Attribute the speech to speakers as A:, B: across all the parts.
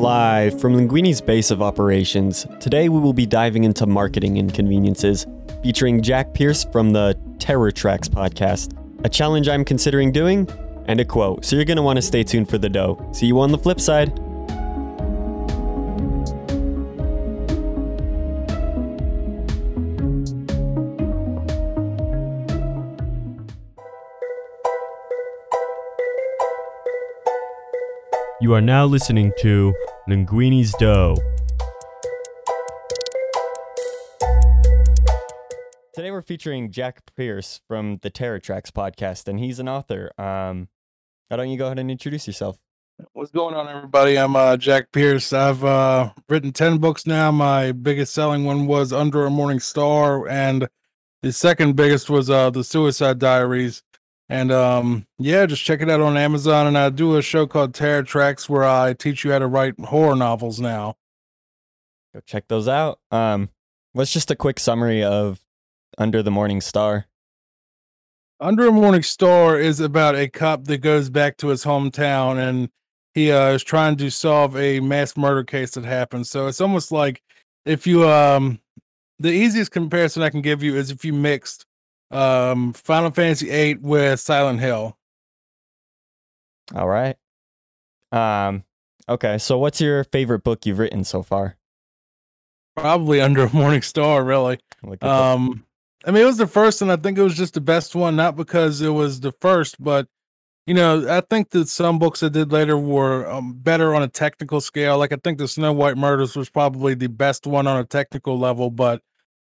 A: Live from Linguini's base of operations, today we will be diving into marketing inconveniences, featuring Jack Pierce from the Terror Tracks podcast, a challenge I'm considering doing, and a quote, so you're going to want to stay tuned for the dough. See you on the flip side.
B: You are now listening to Linguini's Dough.
A: Today we're featuring Jack Pierce from the Terror Tracks podcast, and he's an author. Um, why don't you go ahead and introduce yourself?
C: What's going on, everybody? I'm uh, Jack Pierce. I've uh, written 10 books now. My biggest selling one was Under a Morning Star, and the second biggest was uh, The Suicide Diaries. And um, yeah, just check it out on Amazon. And I do a show called Terror Tracks where I teach you how to write horror novels now.
A: Go check those out. Um, what's just a quick summary of Under the Morning Star?
C: Under a Morning Star is about a cop that goes back to his hometown and he uh, is trying to solve a mass murder case that happened. So it's almost like if you um the easiest comparison I can give you is if you mixed um Final Fantasy VIII with Silent Hill.
A: All right. Um, okay, so what's your favorite book you've written so far?
C: Probably Under a Morning Star, really.
A: Look at the-
C: Um, I mean, it was the first, and I think it was just the best one, not because it was the first, but you know, I think that some books I did later were um, better on a technical scale. Like I think the Snow White Murders was probably the best one on a technical level, but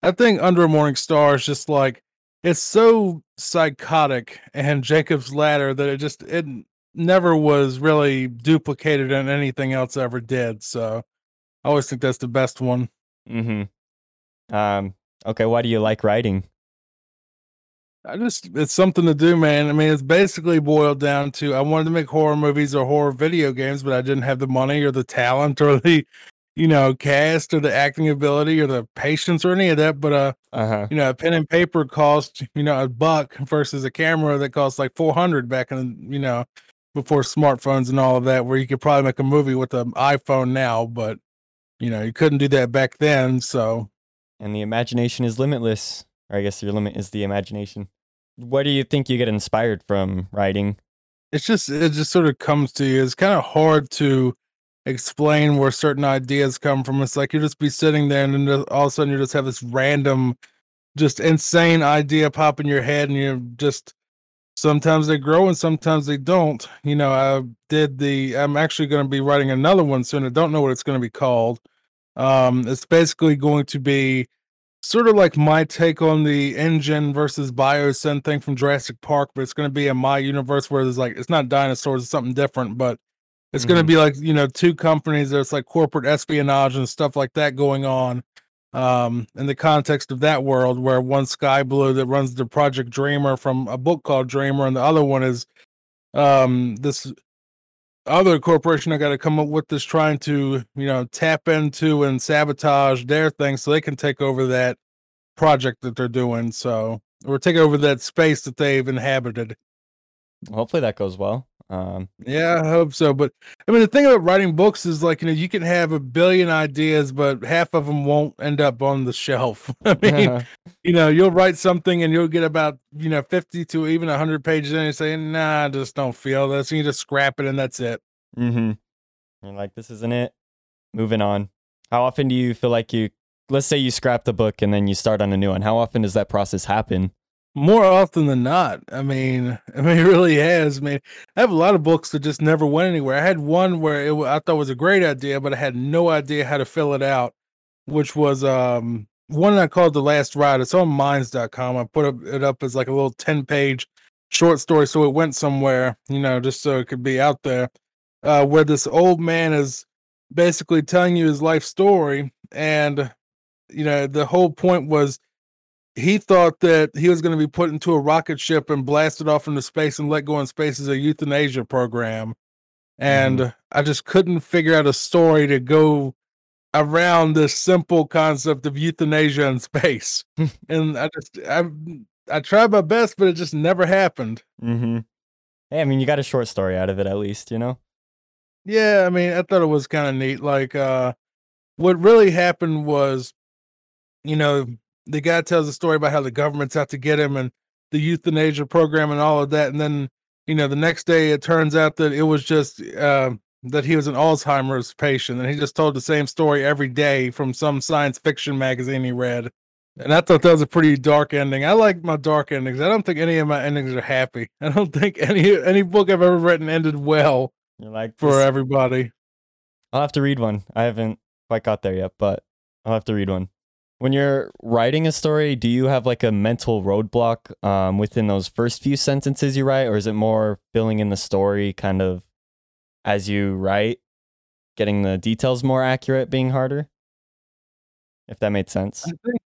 C: I think Under a Morning Star is just like it's so psychotic and Jacob's Ladder that it just it never was really duplicated in anything else I ever did. So I always think that's the best one.
A: Mm-hmm. Um, okay, why do you like writing?
C: I just it's something to do, man. I mean, it's basically boiled down to I wanted to make horror movies or horror video games, but I didn't have the money or the talent or the you know cast or the acting ability or the patience or any of that. But uh,
A: Uh-huh.
C: you know, a pen and paper cost you know a buck versus a camera that costs like four hundred back in you know before smartphones and all of that, where you could probably make a movie with an iPhone now, but you know you couldn't do that back then. So
A: And the imagination is limitless. Or I guess your limit is the imagination. What do you think you get inspired from writing?
C: it's just it just sort of comes to you. It's kind of hard to explain where certain ideas come from. It's like you just be sitting there and then all of a sudden you just have this random, just insane idea pop in your head, and you're just sometimes they grow and sometimes they don't. You know, I did the I'm actually going to be writing another one soon. I don't know what it's going to be called. Um, it's basically going to be sort of like my take on the InGen versus biosyn thing from Jurassic Park, but it's going to be in my universe where there's like it's not dinosaurs, it's something different, but it's going
A: Mhm.
C: to be like you know two companies. There's like corporate espionage and stuff like that going on. Um, in the context of that world, where one Sky Blue that runs the Project Dreamer from a book called Dreamer, and the other one is um this other corporation I got to come up with is trying to, you know, tap into and sabotage their thing so they can take over that project that they're doing. So, or take over that space that they've inhabited.
A: Hopefully that goes well. Um,
C: Yeah, I hope so. But I mean, the thing about writing books is like, you know, you can have a billion ideas, but half of them won't end up on the shelf. I mean, you know, you'll write something and you'll get about, you know, 50 to even 100 pages in and say, nah, I just don't feel this. And you just scrap it and that's it.
A: mm-hmm. You're like, this isn't it. Moving on. How often do you feel like you, let's say you scrap the book and then you start on a new one? How often does that process happen?
C: More often than not. I mean, I mean, it really has. I mean, I have a lot of books that just never went anywhere. I had one where it, I thought was a great idea, but I had no idea how to fill it out, which was um one I called The Last Ride. It's on minds.com. I put it up as like a little 10 page short story so it went somewhere, you know, just so it could be out there. Uh, where this old man is basically telling you his life story. And, you know, the whole point was he thought that he was going to be put into a rocket ship and blasted off into space and let go in space as a euthanasia program. And I just couldn't figure out a story to go around this simple concept of euthanasia in space. and I just I I tried my best, but it just never happened.
A: Mm-hmm. Hey, I mean, you got a short story out of it at least, you know?
C: Yeah, I mean, I thought it was kind of neat. Like, uh, what really happened was, you know, the guy tells a story about how the government's out to get him and the euthanasia program and all of that. And then, you know, the next day it turns out that it was just uh, that he was an Alzheimer's patient and he just told the same story every day from some science fiction magazine he read. And I thought that was a pretty dark ending. I like my dark endings. I don't think any of my endings are happy. I don't think any any book I've ever written ended well
A: You're like
C: for
A: this-
C: everybody.
A: I'll have to read one. I haven't quite got there yet, but I'll have to read one. When you're writing a story, do you have like a mental roadblock um, within those first few sentences you write, or is it more filling in the story kind of as you write, getting the details more accurate, being harder? If that made sense.
C: I think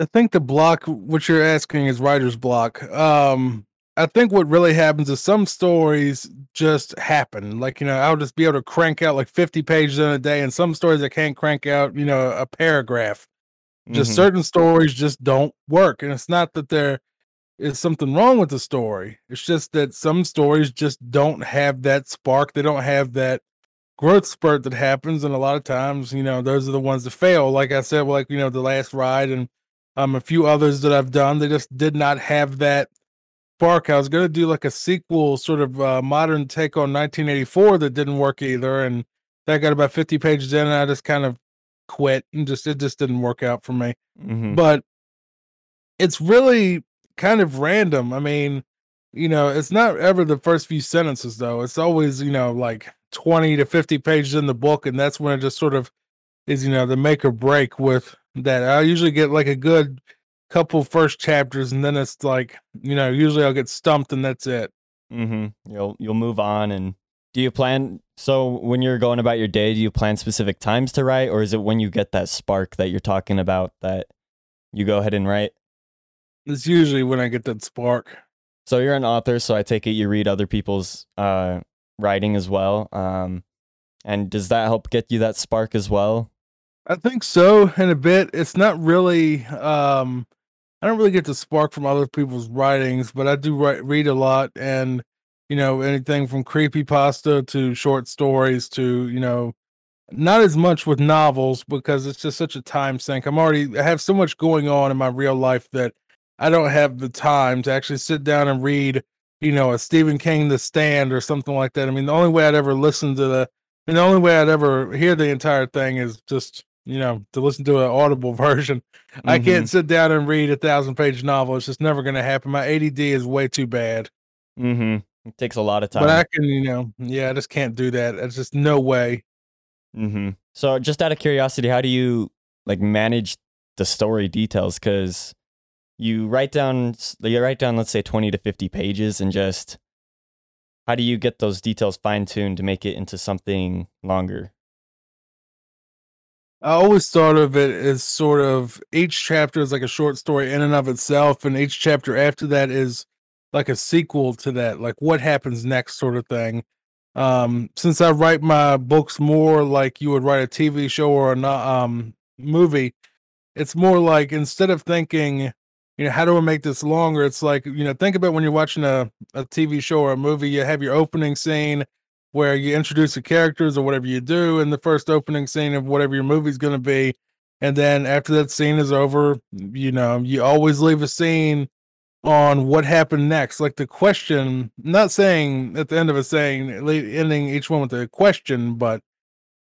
C: I think the block what you're asking is writer's block. Um I think what really happens is some stories just happen. Like, you know, I'll just be able to crank out like 50 pages in a day, and some stories I can't crank out, you know, a paragraph. Just
A: Mhm.
C: certain stories just don't work. And it's not that there is something wrong with the story. It's just that some stories just don't have that spark. They don't have that growth spurt that happens. And a lot of times, you know, those are the ones that fail. Like I said, like, you know, the last ride and um a few others that I've done, they just did not have that spark. I was gonna do like a sequel, sort of uh, modern take on 1984 that didn't work either. And that got about 50 pages in and I just kind of quit and just it just didn't work out for me
A: Mhm.
C: but it's really kind of random. I mean, you know, it's not ever the first few sentences though. It's always, you know, like 20 to 50 pages in the book and that's when it just sort of is, you know, the make or break with that. I usually get like a good couple first chapters and then it's like, you know, usually I'll get stumped and that's it.
A: Mm-hmm. You'll you'll move on and do you plan so when you're going about your day, do you plan specific times to write or is it when you get that spark that you're talking about that you go ahead and write?
C: It's usually when I get that spark.
A: So you're an author, so I take it you read other people's uh writing as well. Um and does that help get you that spark as well?
C: I think so in a bit. It's not really um I don't really get the spark from other people's writings, but I do write, read a lot and you know anything from creepy pasta to short stories to you know not as much with novels because it's just such a time sink. I'm already I have so much going on in my real life that I don't have the time to actually sit down and read, you know, a Stephen King The Stand or something like that. I mean, the only way I'd ever listen to the I mean, the only way I'd ever hear the entire thing is just, you know, to listen to an audible version. I
A: Mhm.
C: can't sit down and read a thousand page novel. It's just never going to happen. My ADD is way too bad.
A: Mm-hmm. It takes a lot of time.
C: But I can, you know, yeah, I just can't do that. It's just no way.
A: Mm-hmm. So, just out of curiosity, how do you like manage the story details? Because you write down, you write down, let's say, twenty to fifty pages, and just how do you get those details fine tuned to make it into something longer?
C: I always thought of it as sort of each chapter is like a short story in and of itself, and each chapter after that is like a sequel to that, like what happens next, sort of thing. Um, since I write my books more like you would write a TV show or a um movie, it's more like instead of thinking, you know, how do I make this longer? It's like, you know, think about when you're watching a, a TV show or a movie, you have your opening scene where you introduce the characters or whatever you do in the first opening scene of whatever your movie's going to be. And then after that scene is over, you know, you always leave a scene on what happened next. Like the question, not saying at the end of a saying, ending each one with a question, but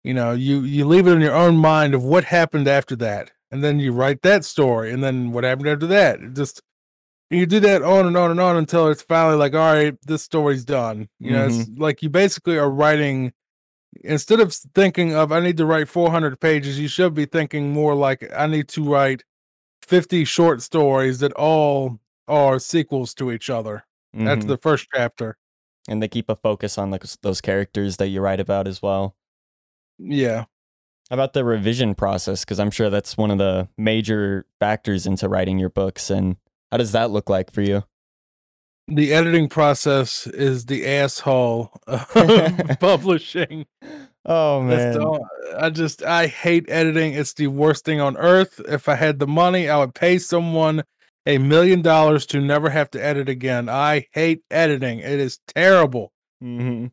C: you know, you you leave it in your own mind of what happened after that, and then you write that story, and then what happened after that. It just you do that on and on and on until it's finally like, all right, this story's done. You know, it's mm-hmm. like you basically are writing instead of thinking of I need to write 400 pages, you should be thinking more like I need to write 50 short stories that all are sequels to each other. That's
A: Mhm.
C: the first chapter.
A: and they keep a focus on like those characters that you write about as well.
C: Yeah.
A: How about the revision process? Because I'm sure that's one of the major factors into writing your books. And how does that look like for you?
C: The editing process is the asshole of publishing.
A: Oh
C: That's
A: man.
C: the- I just I hate editing. It's the worst thing on earth. If I had the money, I would pay someone a million dollars to never have to edit again. I hate editing. It is terrible.
A: hmm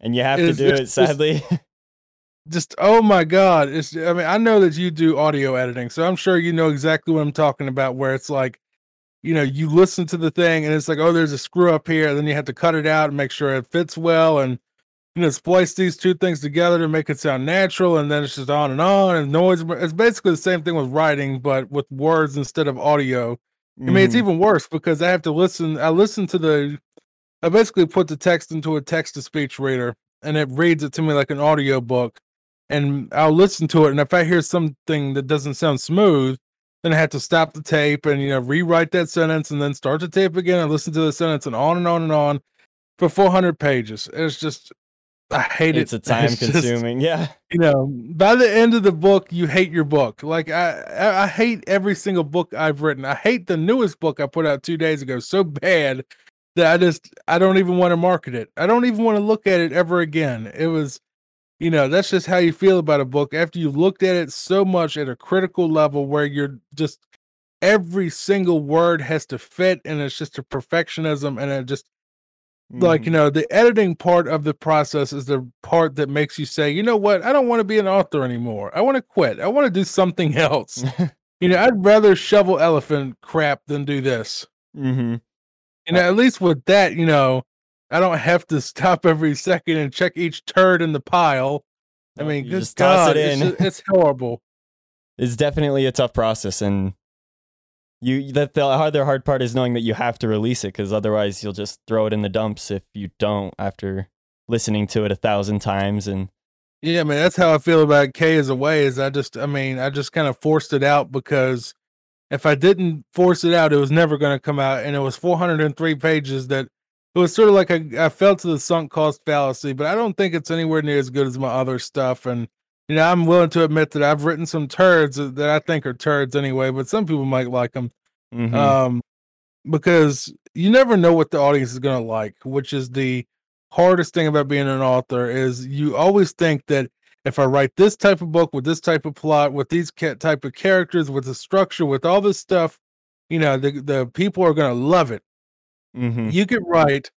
A: and you have to do it sadly.
C: just oh my god it's i mean i know that you do audio editing so i'm sure you know exactly what i'm talking about where it's like you know you listen to the thing and it's like oh there's a screw up here and then you have to cut it out and make sure it fits well and you know splice these two things together to make it sound natural and then it's just on and on and noise it's basically the same thing with writing but with words instead of audio I mean, it's
A: Mhm.
C: even worse because I have to listen. I listen to the. I basically put the text into a text to speech reader, and it reads it to me like an audio book. And I'll listen to it, and if I hear something that doesn't sound smooth, then I have to stop the tape and you know rewrite that sentence, and then start the tape again and listen to the sentence, and on and on and on for 400 pages. It's just, I hate
A: it's
C: it.
A: It's a time
C: It's just-
A: consuming. yeah.
C: you know by the end of the book you hate your book like I i hate every single book i've written i hate the newest book i put out two days ago so bad that i just i don't even want to market it i don't even want to look at it ever again it was you know that's just how you feel about a book after you've looked at it so much at a critical level where you're just every single word has to fit and it's just a perfectionism and it just like you
A: Mhm.
C: know the editing part of the process is the part that makes you say you know what? I don't want to be an author anymore. I want to quit. I want to do something else. You know i'd rather shovel elephant crap than do this.
A: Mm-hmm.
C: you know at least with that you know i don't have to stop every second and check each turd in the pile. I mean
A: you just toss
C: god
A: it
C: it's,
A: in.
C: it's horrible.
A: It's definitely a tough process and you that the other hard part is knowing that you have to release it because otherwise you'll just throw it in the dumps if you don't after listening to it a thousand times and
C: Yeah, I mean that's how I feel about K is away. Is I just, I mean, I just kind of forced it out because if I didn't force it out, it was never going to come out, and it was 403 pages. That it was sort of like I, I fell to the sunk cost fallacy, but I don't think it's anywhere near as good as my other stuff. And you know, I'm willing to admit that I've written some turds that- I think are turds anyway, but some people might like them
A: Mhm.
C: um because you never know what the audience is going to like which is the hardest thing about being an author is you always think that if i write this type of book with this type of plot with these ca- type of characters with the structure with all this stuff you know the, the people are going to love it
A: Mhm.
C: you could write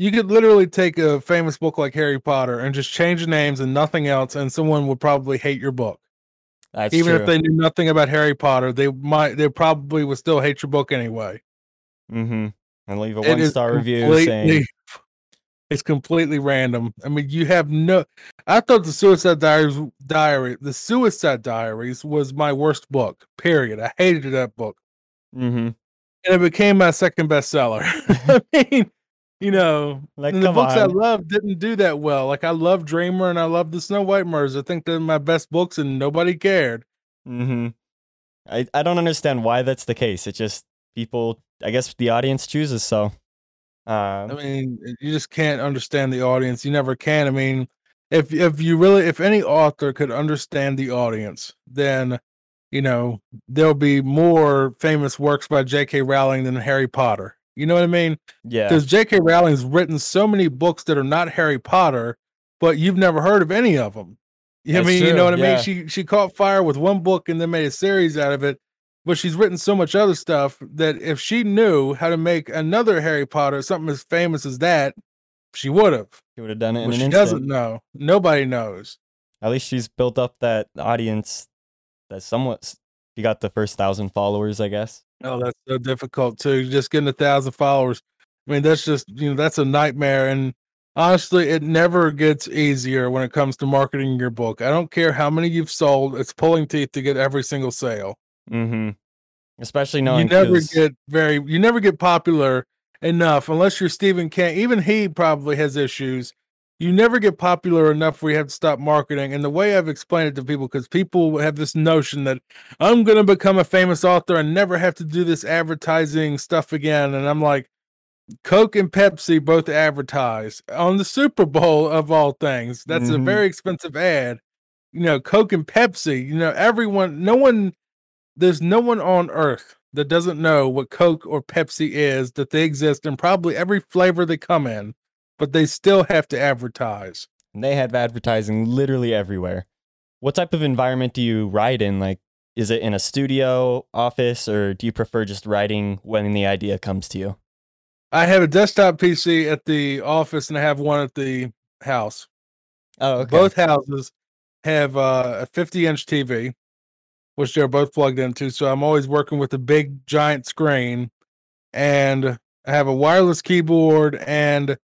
C: you could literally take a famous book like harry potter and just change the names and nothing else and someone would probably hate your book
A: that's
C: even
A: true.
C: if they knew nothing about harry potter they might they probably would still hate your book anyway
A: Mhm. and leave a one star review saying
C: it's completely random. I mean, you have no. I thought the Suicide Diaries diary, the Suicide Diaries, was my worst book. Period. I hated that book,
A: Mhm.
C: and it became my second bestseller. I mean, you know,
A: Like,
C: the books I love didn't do that well. Like I love Dreamer and I love the Snow White Murders. I think they're my best books, and nobody cared.
A: Mhm. I I don't understand why that's the case. It just people I guess the audience chooses so.
C: I
A: Um,
C: mean, you just can't understand the audience. You never can. I mean, if if you really if any author could understand the audience, then you know, there'll be more famous works by J.K. Rowling than Harry Potter. You know what I mean?
A: yeah.
C: Because J.K. Rowling's written so many books that are not Harry Potter, but you've never heard of any of them. You know what I mean? You know
A: true,
C: what I
A: yeah.
C: mean? She she caught fire with one book and then made a series out of it. But she's written so much other stuff that if she knew how to make another Harry Potter, something as famous as that, she would have.
A: She would have done it in an
C: she
A: instant.
C: doesn't know. Nobody knows.
A: At least she's built up that audience that somewhat she got the first thousand followers, I guess.
C: Oh, that's so difficult too. Just getting a thousand followers. I mean, that's just you know that's a nightmare. And honestly, it never gets easier when it comes to marketing your book. I don't care how many you've sold; it's pulling teeth to get every single sale.
A: Mm-hmm. Especially knowing
C: you never get very, you never get popular enough unless you're Stephen King. Even he probably has issues. You never get popular enough where you have to stop marketing. And the way I've explained it to people, because people have this notion that I'm going to become a famous author and never have to do this advertising stuff again. And I'm like, Coke and Pepsi both advertise on the Super Bowl of all things. That's a
A: Mhm.
C: very expensive ad. You know, Coke and Pepsi, you know, everyone, no one, there's no one on earth that doesn't know what Coke or Pepsi is, that they exist and probably every flavor they come in, but they still have to advertise.
A: And they have advertising literally everywhere. What type of environment do you write in? Like, is it in a studio, office, or do you prefer just writing when the idea comes to you?
C: I have a desktop PC at the office and I have one at the house.
A: Oh, okay.
C: Both houses have uh, a 50 inch TV, which they're both plugged into. So I'm always working with a big giant screen, and I have a wireless keyboard and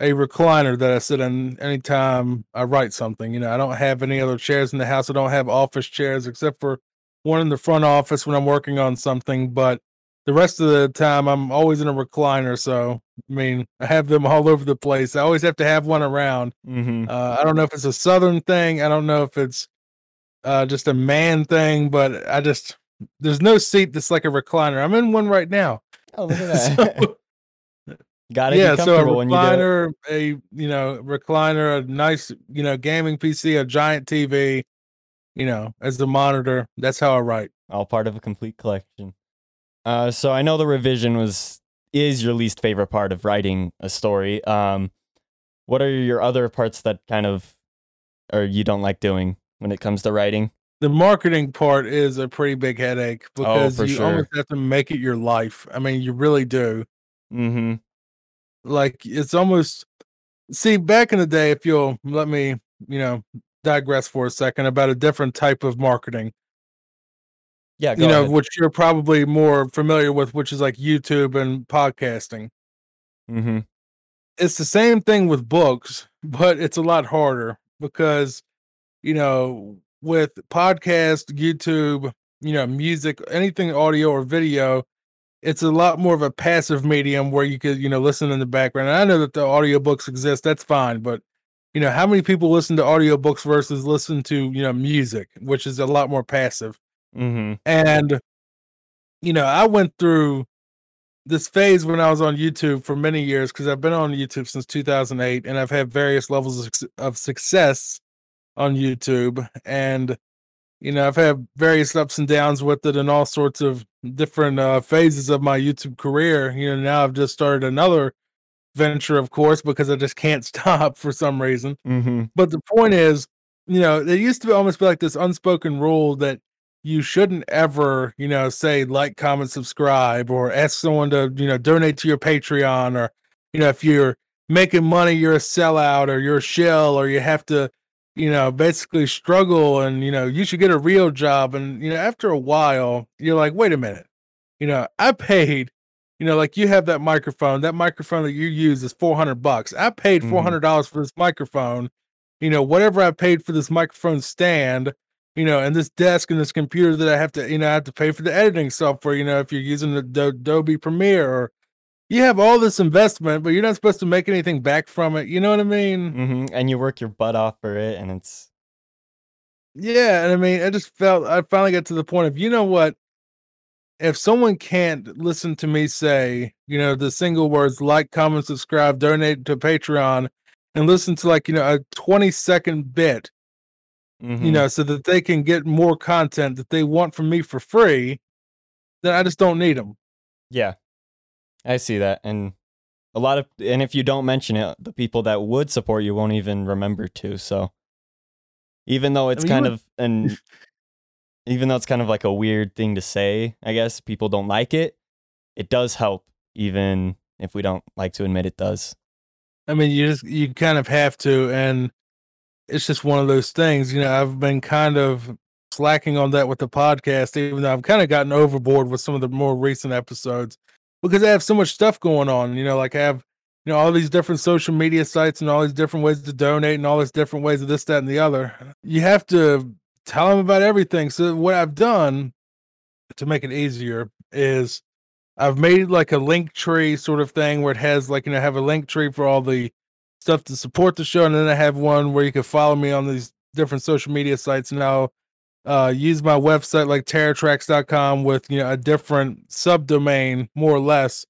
C: a recliner that I sit in anytime I write something. You know, I don't have any other chairs in the house. I don't have office chairs except for one in the front office when I'm working on something. But the rest of the time, I'm always in a recliner. So, I mean, I have them all over the place. I always have to have one around.
A: hmm
C: Uh, I don't know if it's a Southern thing. I don't know if it's uh, just a man thing, but I just, there's no seat that's like a recliner. I'm in one right now.
A: Oh, look at that.
C: So-
A: Gotta
C: yeah,
A: be
C: so a
A: comfortable when you do it.
C: recliner, a you know recliner, a nice you know gaming PC, a giant TV, you know, as the monitor. That's how I write.
A: all part of a complete collection. Uh, so I know the revision was is your least favorite part of writing a story. Um, what are your other parts that kind of or you don't like doing when it comes to writing?
C: The marketing part is a pretty big headache because
A: Oh,
C: you
A: sure.
C: almost have to make it your life. I mean, you really do.
A: Mm-hmm.
C: Like it's almost see back in the day. If you'll let me, you know, digress for a second about a different type of marketing.
A: Yeah,
C: you know,
A: ahead.
C: which you're probably more familiar with, which is like YouTube and podcasting.
A: Mm-hmm.
C: it's the same thing with books, but it's a lot harder because, you know, with podcast, YouTube, you know, music, anything audio or video, it's a lot more of a passive medium where you could, you know, listen in the background. And I know that the audiobooks exist, that's fine, but you know, how many people listen to audiobooks versus listen to, you know, music, which is a lot more passive.
A: Mm-hmm.
C: And you know, I went through this phase when I was on YouTube for many years because I've been on YouTube since 2008 and I've had various levels of, of success on YouTube. And, you know, I've had various ups and downs with it and all sorts of different uh, phases of my YouTube career. You know, now I've just started another venture, of course, because I just can't stop for some reason.
A: Mm-hmm.
C: But the point is, you know, there used to be almost be like this unspoken rule that you shouldn't ever, you know, say like, comment, subscribe, or ask someone to, you know, donate to your Patreon, or, you know, if you're making money, you're a sellout, or you're a shell, or you have to, you know, basically struggle, and you know, you should get a real job. And you know, after a while, you're like, wait a minute, you know, I paid. You know, like you have that microphone. That microphone that you use is four hundred bucks. I paid
A: Mhm.
C: four hundred dollars for this microphone you know, whatever I paid for this microphone stand, you know, and this desk and this computer that I have to, you know, I have to pay for the editing software, you know, if you're using the Adobe Premiere or you have all this investment, but you're not supposed to make anything back from it. You know what I mean?
A: Mm-hmm. And you work your butt off for it, and it's
C: Yeah. And I mean, I just felt, I finally got to the point of, you know what? If someone can't listen to me say, you know, the single words like, comment, subscribe, donate to Patreon, and listen to like, you know, a 20 second bit
A: mhm.
C: you know, so that they can get more content that they want from me for free, then I just don't need them.
A: Yeah, I see that, and a lot of, and if you don't mention it, the people that would support you won't even remember to. So, even though it's
C: mean,
A: kind
C: would-
A: of an, even though it's kind of like a weird thing to say, I guess people don't like it. It does help, even if we don't like to admit it does.
C: I mean, you just you kind of have to, and it's just one of those things. You know, I've been kind of slacking on that with the podcast, even though I've kind of gotten overboard with some of the more recent episodes because I have so much stuff going on. You know, like I have you know all these different social media sites and all these different ways to donate and all these different ways of this, that, and the other. You have to tell them about everything. So what I've done to make it easier is I've made like a link tree sort of thing where it has like you know have a link tree for all the stuff to support the show, and then I have one where you can follow me on these different social media sites, and I'll uh, use my website like terrortracks.com with you know a different subdomain more or less.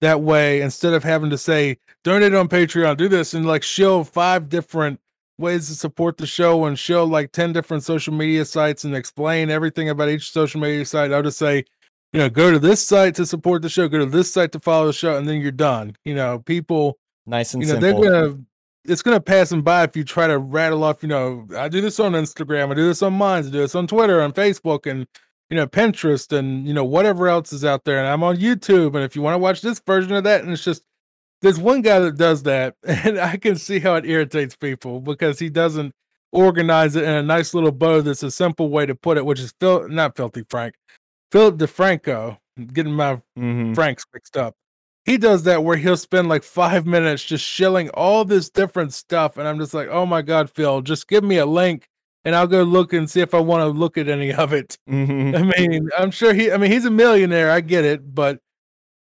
C: That way, instead of having to say donate on Patreon, do this and like show five different ways to support the show and show like 10 different social media sites and explain everything about each social media site, I'll just say, you know, go to this site to support the show, go to this site to follow the show, and then you're done. You know, people,
A: Nice and
C: you know,
A: simple.
C: they're gonna it's gonna pass them by if you try to rattle off, you know, I do this on Instagram, I do this on Minds, I do this on Twitter, on Facebook, and you know, Pinterest and you know, whatever else is out there. And I'm on YouTube. And if you want to watch this version of that, and it's just there's one guy that does that, and I can see how it irritates people because he doesn't organize it in a nice little bow. That's a simple way to put it, which is Phil, not Filthy Frank, Philip DeFranco. Getting my
A: Mhm.
C: Franks mixed up. He does that where he'll spend like five minutes just shilling all this different stuff, and I'm just like, oh my god, Phil, just give me a link, and I'll go look and see if I want to look at any of it.
A: Mhm.
C: I mean, I'm sure he. I mean, he's a millionaire. I get it, but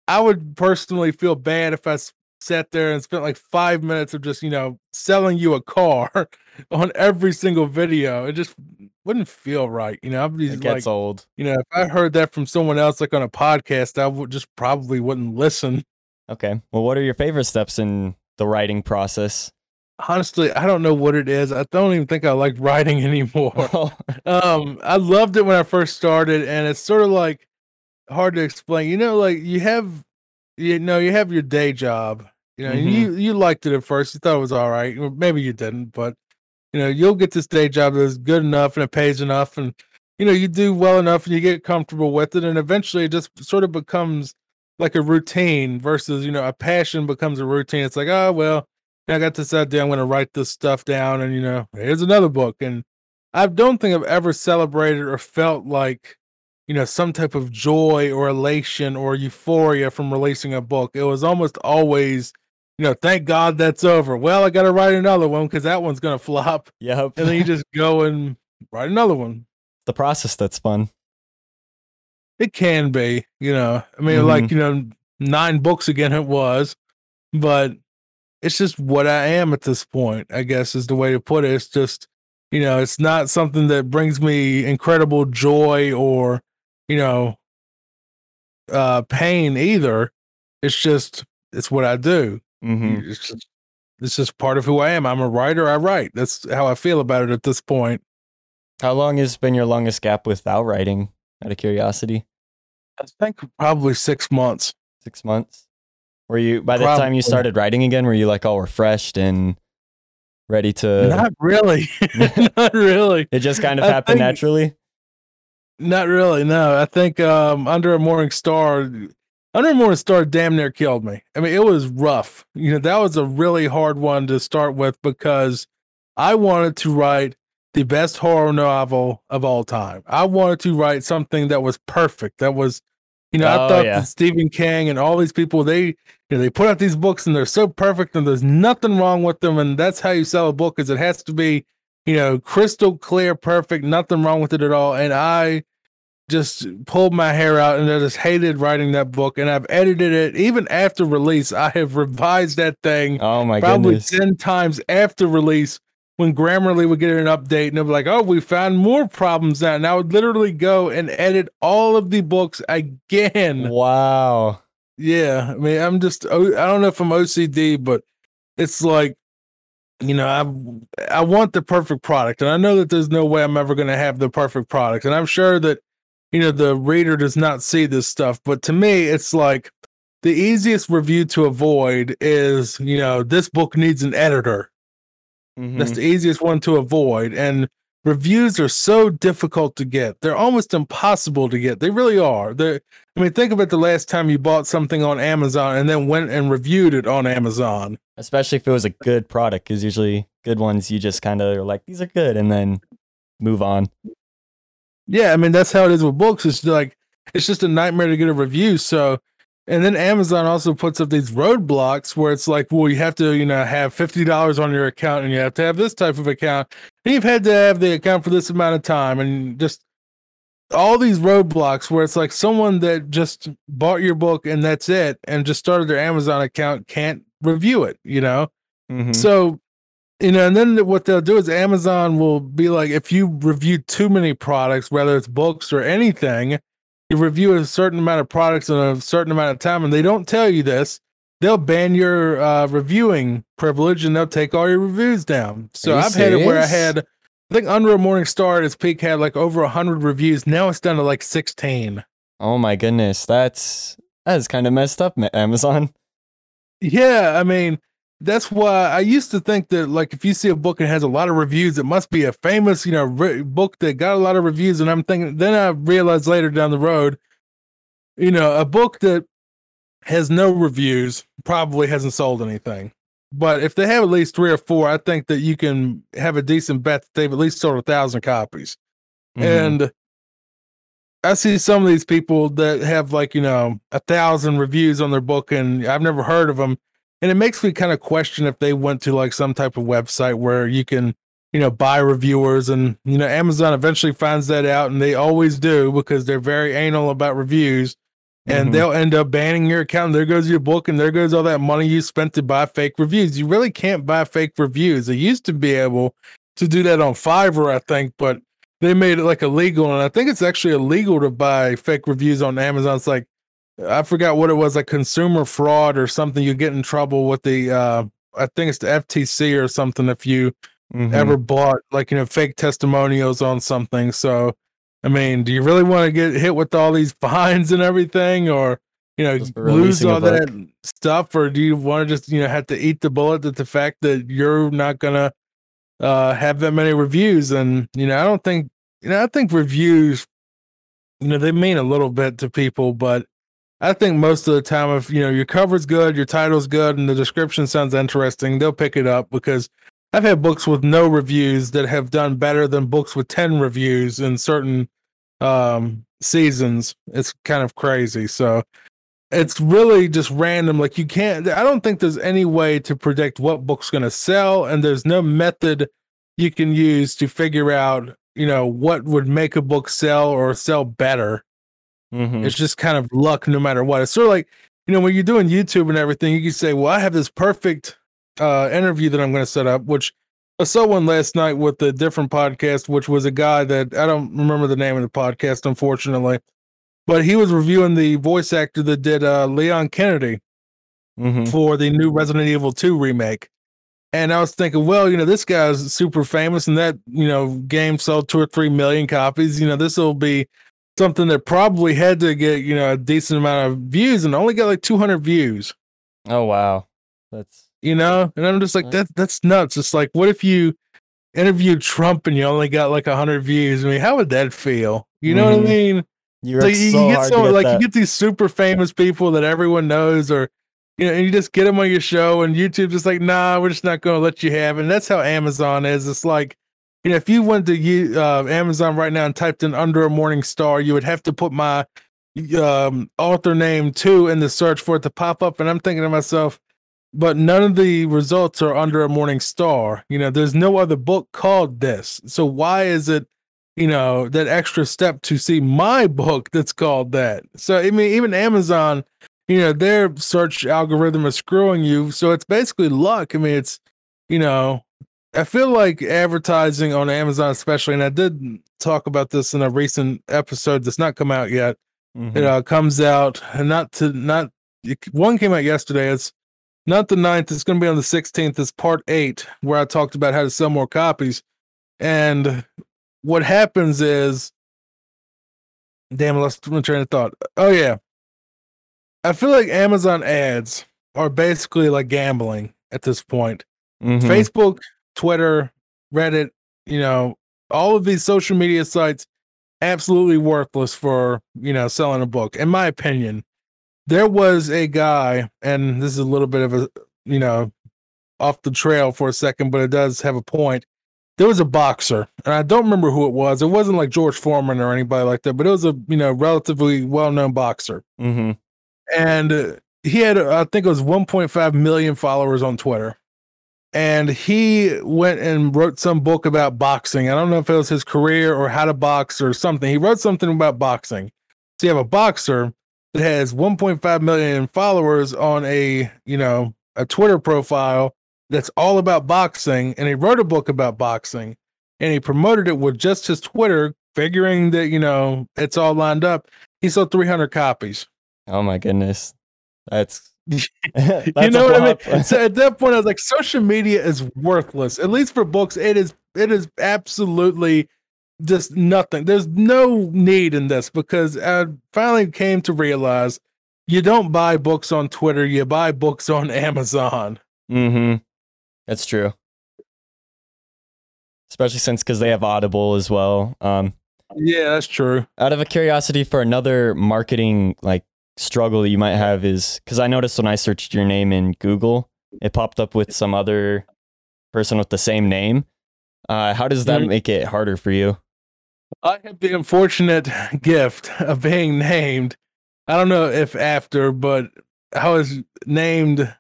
C: I would personally feel bad if I sat there and spent like five minutes of just you know selling you a car on every single video. It just wouldn't feel right. You know, I'd be
A: It
C: like,
A: gets old.
C: you know, if I heard that from someone else, like on a podcast, I would just probably wouldn't listen.
A: Okay. Well, what are your favorite steps in the writing process?
C: Honestly, I don't know what it is. I don't even think I like writing anymore.
A: Oh,
C: um i loved it when i first started and it's sort of like hard to explain you know like you have you know you have your day job you know and
A: Mhm.
C: you you liked it at first you thought it was all right maybe you didn't but you know you'll get this day job that's good enough and it pays enough and you know you do well enough and you get comfortable with it and eventually it just sort of becomes like a routine versus you know a passion becomes a routine it's like oh well I got this idea. I'm going to write this stuff down, and you know, here's another book. And I don't think I've ever celebrated or felt like, you know, some type of joy or elation or euphoria from releasing a book. It was almost always, you know, thank God that's over. Well, I got to write another one because that one's going to flop.
A: yep.
C: And then you just go and write another one.
A: the process that's fun.
C: It can be, you know, I mean, like, you know, nine books again, it was, but it's just what I am at this point, I guess is the way to put it. It's just, you know, it's not something that brings me incredible joy or, you know, uh, pain either. It's just, it's what I do.
A: Hmm
C: It's just, it's just part of who I am. I'm a writer. I write. That's how I feel about it at this point.
A: How long has been your longest gap without writing? Out of curiosity,
C: I think probably six months.
A: six months. Were you by the time you started writing again? Were you like all refreshed and ready to?
C: Not really. not really.
A: it just kind of
C: I
A: happened
C: think-
A: naturally.
C: Not really. No, I think um, Under a Morning Star, Under Morning Star, damn near killed me. I mean, it was rough. You know, that was a really hard one to start with because I wanted to write the best horror novel of all time. I wanted to write something that was perfect. That was, you know, I
A: Oh,
C: thought
A: yeah.
C: that Stephen King and all these people they, you know, they put out these books and they're so perfect and there's nothing wrong with them and that's how you sell a book is it has to be you know, crystal clear, perfect, nothing wrong with it at all. And I just pulled my hair out and I just hated writing that book. And I've edited it even after release. I have revised that thing
A: Oh my
C: probably
A: goodness!
C: 10 times after release when Grammarly would get an update and they'd be like, oh, we found more problems now. And I would literally go and edit all of the books again.
A: Wow.
C: Yeah, I mean, I'm just I don't know if I'm OCD, but it's like you know, I I want the perfect product, and I know that there's no way I'm ever going to have the perfect product, and I'm sure that you know the reader does not see this stuff, but to me, it's like the easiest review to avoid is you know this book needs an editor.
A: Mhm.
C: That's the easiest one to avoid, and reviews are so difficult to get. They're almost impossible to get. They really are. They I mean, think about the last time you bought something on Amazon and then went and reviewed it on Amazon.
A: Especially if it was a good product, because usually good ones you just kind of are like these are good, and then move on.
C: Yeah, I mean that's how it is with books. It's like it's just a nightmare to get a review. So, and then Amazon also puts up these roadblocks where it's like, well, you have to, you know, have fifty dollars on your account, and you have to have this type of account, and you've had to have the account for this amount of time, and just all these roadblocks where it's like someone that just bought your book and that's it, and just started their Amazon account can't review it. You know,
A: Mhm.
C: so, you know, and then what they'll do is Amazon will be like, if you review too many products, whether it's books or anything, you review a certain amount of products in a certain amount of time, and they don't tell you this, they'll ban your uh, reviewing privilege and they'll take all your reviews down. So I've had it where I had, I think Under a Morning Star at its peak had like over 100 reviews. Now it's down to like 16.
A: oh my goodness, that's that is kind of messed up, Amazon.
C: Yeah, I mean, that's why I used to think that like if you see a book and has a lot of reviews, it must be a famous, you know, re- book that got a lot of reviews. And I'm thinking, then I realized later down the road, you know, a book that has no reviews, probably hasn't sold anything. But if they have at least three or four, I think that you can have a decent bet that they've at least sold a thousand copies.
A: Mhm.
C: And I see some of these people that have like, you know, a thousand reviews on their book and I've never heard of them. And it makes me kind of question if they went to like some type of website where you can, you know, buy reviewers and, you know, Amazon eventually finds that out and they always do because they're very anal about reviews and
A: Mhm.
C: they'll end up banning your account. There goes your book, and there goes all that money you spent to buy fake reviews. You really can't buy fake reviews. They used to be able to do that on Fiverr, I think, but they made it like illegal. And I think it's actually illegal to buy fake reviews on Amazon. It's like I forgot what it was, like consumer fraud or something. You get in trouble with the uh I think it's the FTC or something if you
A: Mhm.
C: ever bought like you know fake testimonials on something. So I mean, do you really want to get hit with all these fines and everything, or you know lose all that stuff, or do you want to just you know have to eat the bullet that the fact that you're not gonna uh have that many reviews? And you know, I don't think you know I think reviews, you know, they mean a little bit to people, but I think most of the time, if you know your cover's good, your title's good, and the description sounds interesting, they'll pick it up because I've had books with no reviews that have done better than books with 10 reviews in certain um seasons. It's kind of crazy. So it's really just random. Like you can't I don't think there's any way to predict what book's gonna sell, and there's no method you can use to figure out, you know, what would make a book sell or sell better.
A: Mhm.
C: It's just kind of luck no matter what. It's sort of like, you know, when you're doing YouTube and everything, you can say, Well, I have this perfect uh interview that I'm gonna set up, which I saw one last night with a different podcast, which was a guy that I don't remember the name of the podcast, unfortunately. But he was reviewing the voice actor that did uh Leon Kennedy
A: Mhm.
C: for the new Resident Evil 2 remake. And I was thinking, well, you know, this guy's super famous and that, you know, game sold two or three million copies. You know, this will be something that probably had to get, you know, a decent amount of views and only got like 200 views,
A: Oh wow. That's
C: you know? And I'm just like, that that's nuts. It's like, what if you interviewed Trump and you only got like 100 views? I mean, how would that feel? You know
A: Mhm.
C: what I mean?
A: you
C: So you,
A: so
C: you get so
A: get
C: like
A: that.
C: you get these super famous people that everyone knows, or you know, and you just get them on your show, and YouTube just like, nah, we're just not going to let you have. it. And that's how Amazon is. It's like, you know, if you went to uh, Amazon right now and typed in "Under a Morning Star," you would have to put my um, author name too in the search for it to pop up. And I'm thinking to myself, but none of the results are under a morning star. You know, there's no other book called this. So why is it, you know, that extra step to see my book that's called that? So I mean, even Amazon, you know, their search algorithm is screwing you. So it's basically luck. I mean, it's, you know, I feel like advertising on Amazon, especially, and I did talk about this in a recent episode that's not come out yet.
A: Mhm.
C: it uh, comes out and not to not one came out yesterday. It's not the 9th it's going to be on the 16th it's part 8 where i talked about how to sell more copies. And what happens is damn I lost my train of thought. Oh yeah. I feel like amazon ads are basically like gambling at this point.
A: Mhm.
C: Facebook, Twitter, Reddit, you know, all of these social media sites absolutely worthless for, you know, selling a book in my opinion. There was a guy and this is a little bit of a, you know, off the trail for a second, but it does have a point. There was a boxer, and I don't remember who it was. It wasn't like George Foreman or anybody like that, but it was a, you know, relatively well-known boxer
A: Mhm.
C: and uh, he had uh, i think it was 1.5 million followers on twitter and he went and wrote some book about boxing. I don't know if it was his career or how to box or something. He wrote something about boxing. So you have a boxer that has 1.5 million followers on a you know a twitter profile that's all about boxing and he wrote a book about boxing. And he promoted it with just his twitter figuring that you know it's all lined up. He sold 300 copies.
A: Oh my goodness. That's,
C: you know what I mean? So at that point, I was like, social media is worthless. At least for books, it is. It is absolutely just nothing. There's no need in this because I finally came to realize you don't buy books on Twitter. You buy books on Amazon.
A: Mm-hmm. That's true. Especially since because they have Audible as well. Um,
C: Yeah, that's true.
A: out of a curiosity for another marketing like struggle you might have is because I noticed when I searched your name in Google, it popped up with some other person with the same name. Uh, how does that
C: Mhm.
A: make it harder for you?
C: I have the unfortunate gift of being named. I don't know if after, but I was named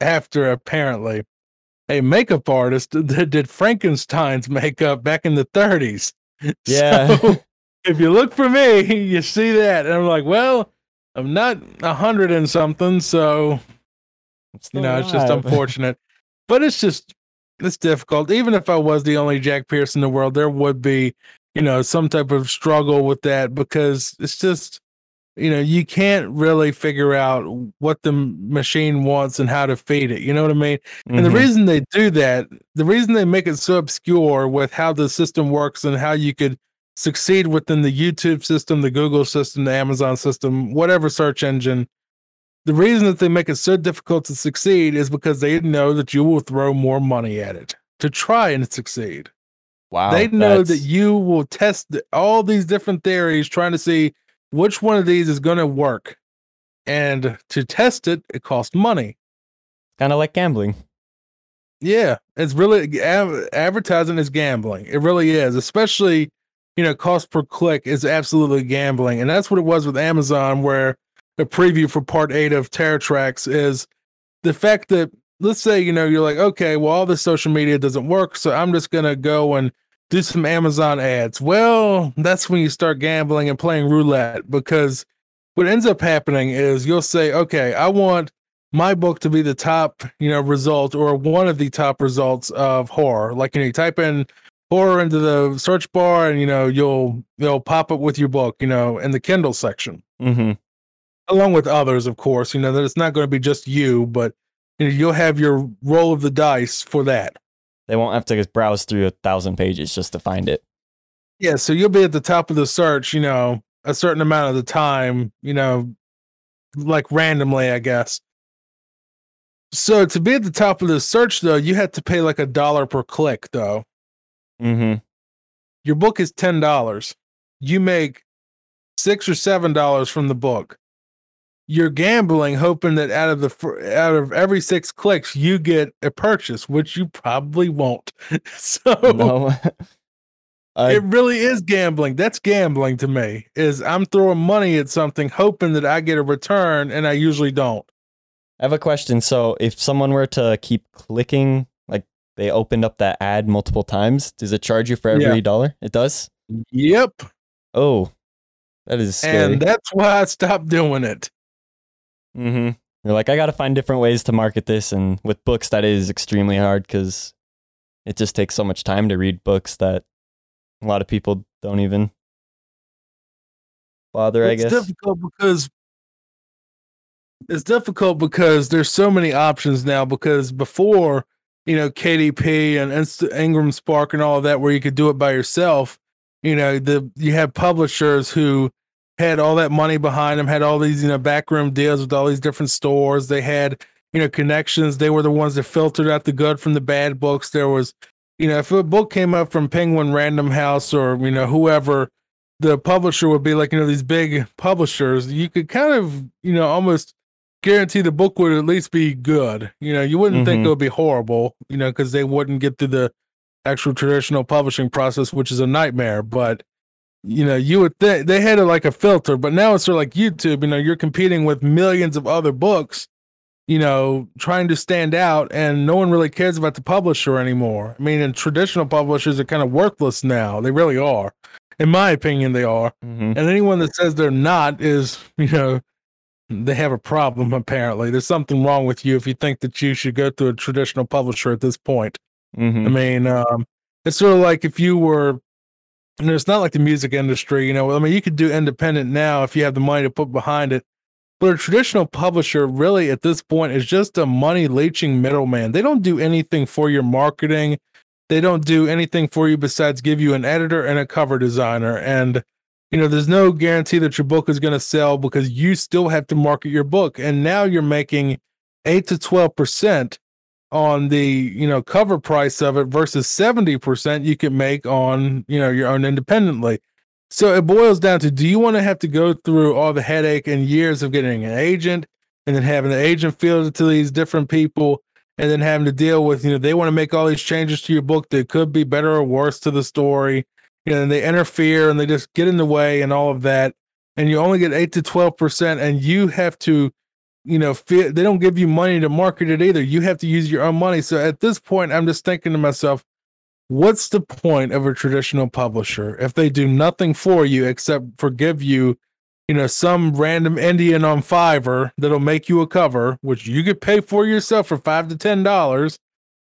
C: after apparently a makeup artist that did Frankenstein's makeup back in the 30s.
A: Yeah.
C: So, if you look for me, you see that. And I'm like, well, I'm not a hundred and something, so you know, it's just unfortunate. But it's just it's difficult. Even if I was the only Jack Pierce in the world, there would be, you know, some type of struggle with that because it's just, you know, you can't really figure out what the machine wants and how to feed it. You know what I mean? And the
A: Mhm.
C: reason they do that, the reason they make it so obscure with how the system works and how you could succeed within the YouTube system, the Google system, the Amazon system, whatever search engine, the reason that they make it so difficult to succeed is because they know that you will throw more money at it to try and succeed.
A: wow,
C: they know that you will test all these different theories trying to see which one of these is going to work. And to test it, it costs money.
A: kind of like gambling.
C: Yeah, it's really advertising is gambling. It really is, especially you know, cost per click is absolutely gambling, and that's what it was with Amazon, where the preview for Part Eight of Terror Tracks is the fact that let's say you know you're like, okay, well, all this social media doesn't work, so I'm just gonna go and do some Amazon ads. Well, that's when you start gambling and playing roulette because what ends up happening is you'll say, okay, I want my book to be the top, you know, result or one of the top results of horror. Like you know, you type in horror into the search bar and you know, you'll you'll pop up with your book, you know, in the Kindle section.
A: hmm
C: Along with others, of course, you know, that it's not going to be just you, but you know, you'll have your roll of the dice for that.
A: They won't have to just browse through a thousand pages just to find it.
C: Yeah, so you'll be at the top of the search, you know, a certain amount of the time, you know, like randomly, I guess. So to be at the top of the search though, you had to pay like a dollar per click though.
A: Hmm
C: Your book is ten dollars. You make six or seven dollars from the book. You're gambling, hoping that out of the out of every six clicks, you get a purchase, which you probably won't. So
A: No. I,
C: it really is gambling. That's gambling to me. Is I'm throwing money at something hoping that I get a return and I usually don't.
A: I have a question. So, if someone were to keep clicking, they opened up that ad multiple times, does it charge you for every
C: Yeah.
A: dollar? It does.
C: Yep.
A: Oh, that is scary.
C: And that's why I stopped doing it.
A: mm-hmm. You're like, I got to find different ways to market this, and with books, that is extremely hard because it just takes so much time to read books that a lot of people don't even bother. I guess.
C: it's difficult because it's difficult because there's so many options now because before you know KDP and Inst- IngramSpark and all of that where you could do it by yourself you know the you had publishers who had all that money behind them had all these you know backroom deals with all these different stores. They had you know connections. They were the ones that filtered out the good from the bad books. There was you know if a book came up from Penguin Random House or you know whoever the publisher would be like you know these big publishers. You could kind of you know almost guarantee the book would at least be good. You know you wouldn't think
A: Mhm.
C: it would be horrible you know because they wouldn't get through the actual traditional publishing process which is a nightmare. But you know you would think they had it like a filter but now it's sort of like youtube you know you're competing with millions of other books you know trying to stand out and no one really cares about the publisher anymore. I mean and traditional publishers are kind of worthless now. They really are. In my opinion they are.
A: Hmm
C: and anyone that says they're not is you know they have a problem apparently. There's something wrong with you if you think that you should go to a traditional publisher at this point.
A: Hmm
C: i mean um it's sort of like if you were and it's not like the music industry you know i mean you could do independent now if you have the money to put behind it. But a traditional publisher really at this point is just a money leeching middleman. They don't do anything for your marketing. They don't do anything for you besides give you an editor and a cover designer. And you know there's no guarantee that your book is going to sell because you still have to market your book and now you're making 8 to 12 percent on the you know cover price of it versus 70 percent you can make on you know your own independently So it boils down to do you want to have to go through all the headache and years of getting an agent and then having the agent field to these different people and then having to deal with, you know, they want to make all these changes to your book that could be better or worse to the story. You know, and they interfere and they just get in the way and all of that. And you only get eight to 12%, and you have to, you know, fit, they don't give you money to market it either. You have to use your own money. So at this point, I'm just thinking to myself, what's the point of a traditional publisher if they do nothing for you except forgive you you know some random indian on fiverr that'll make you a cover which you could pay for yourself for five to ten dollars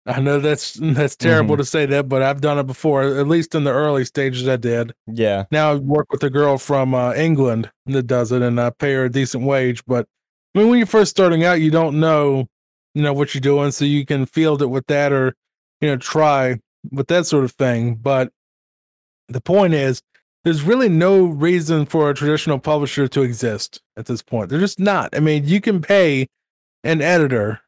C: i know that's that's terrible
A: Mhm.
C: to say that but i've done it before at least in the early stages i did
A: Yeah.
C: now i work with a girl from uh, england that does it and i pay her a decent wage but i mean when you're first starting out you don't know you know what you're doing so you can field it with that or you know try with that sort of thing but the point is there's really no reason for a traditional publisher to exist at this point they're just not i mean you can pay an editor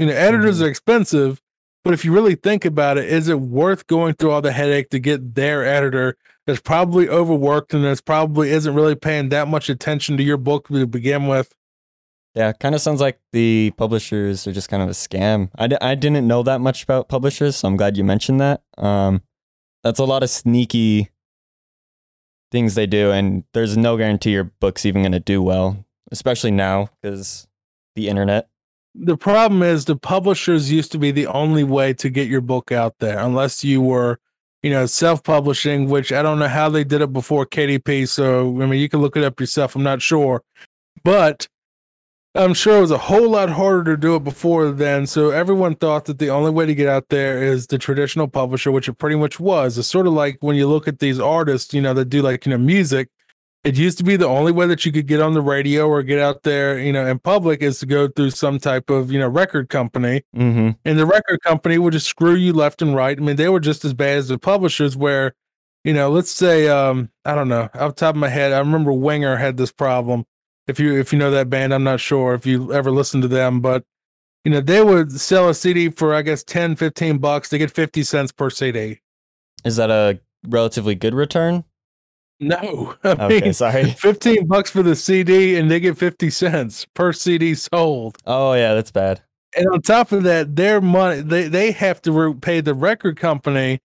C: you know editors are expensive but if you really think about it is it worth going through all the headache to get their editor that's probably overworked and that's probably isn't really paying that much attention to your book to begin with
A: Yeah, kind of sounds like the publishers are just kind of a scam. I, d- I didn't know that much about publishers, so I'm glad you mentioned that. Um, that's a lot of sneaky things they do, and there's no guarantee your book's even going to do well, especially now because the internet.
C: The problem is the publishers used to be the only way to get your book out there unless you were you know self-publishing which i don't know how they did it before kdp so i mean you can look it up yourself i'm not sure. But i'm sure it was a whole lot harder to do it before then so everyone thought that the only way to get out there is the traditional publisher which it pretty much was. It's sort of like when you look at these artists you know that do like you know music it used to be the only way that you could get on the radio or get out there, you know, in public is to go through some type of, you know, record company.
A: Mm-hmm.
C: And the record company would just screw you left and right. I mean, they were just as bad as the publishers where, you know, let's say um, I don't know, off the top of my head, I remember Winger had this problem. If you if you know that band, I'm not sure if you ever listened to them, but you know, they would sell a CD for I guess 10, 15 bucks. They get 50 cents per CD.
A: Is that a relatively good return?
C: No. I
A: Okay,
C: mean,
A: sorry.
C: 15 bucks for the CD and they get 50 cents per CD sold.
A: Oh yeah, that's bad.
C: And on top of that, their money, they, they have to pay the record company,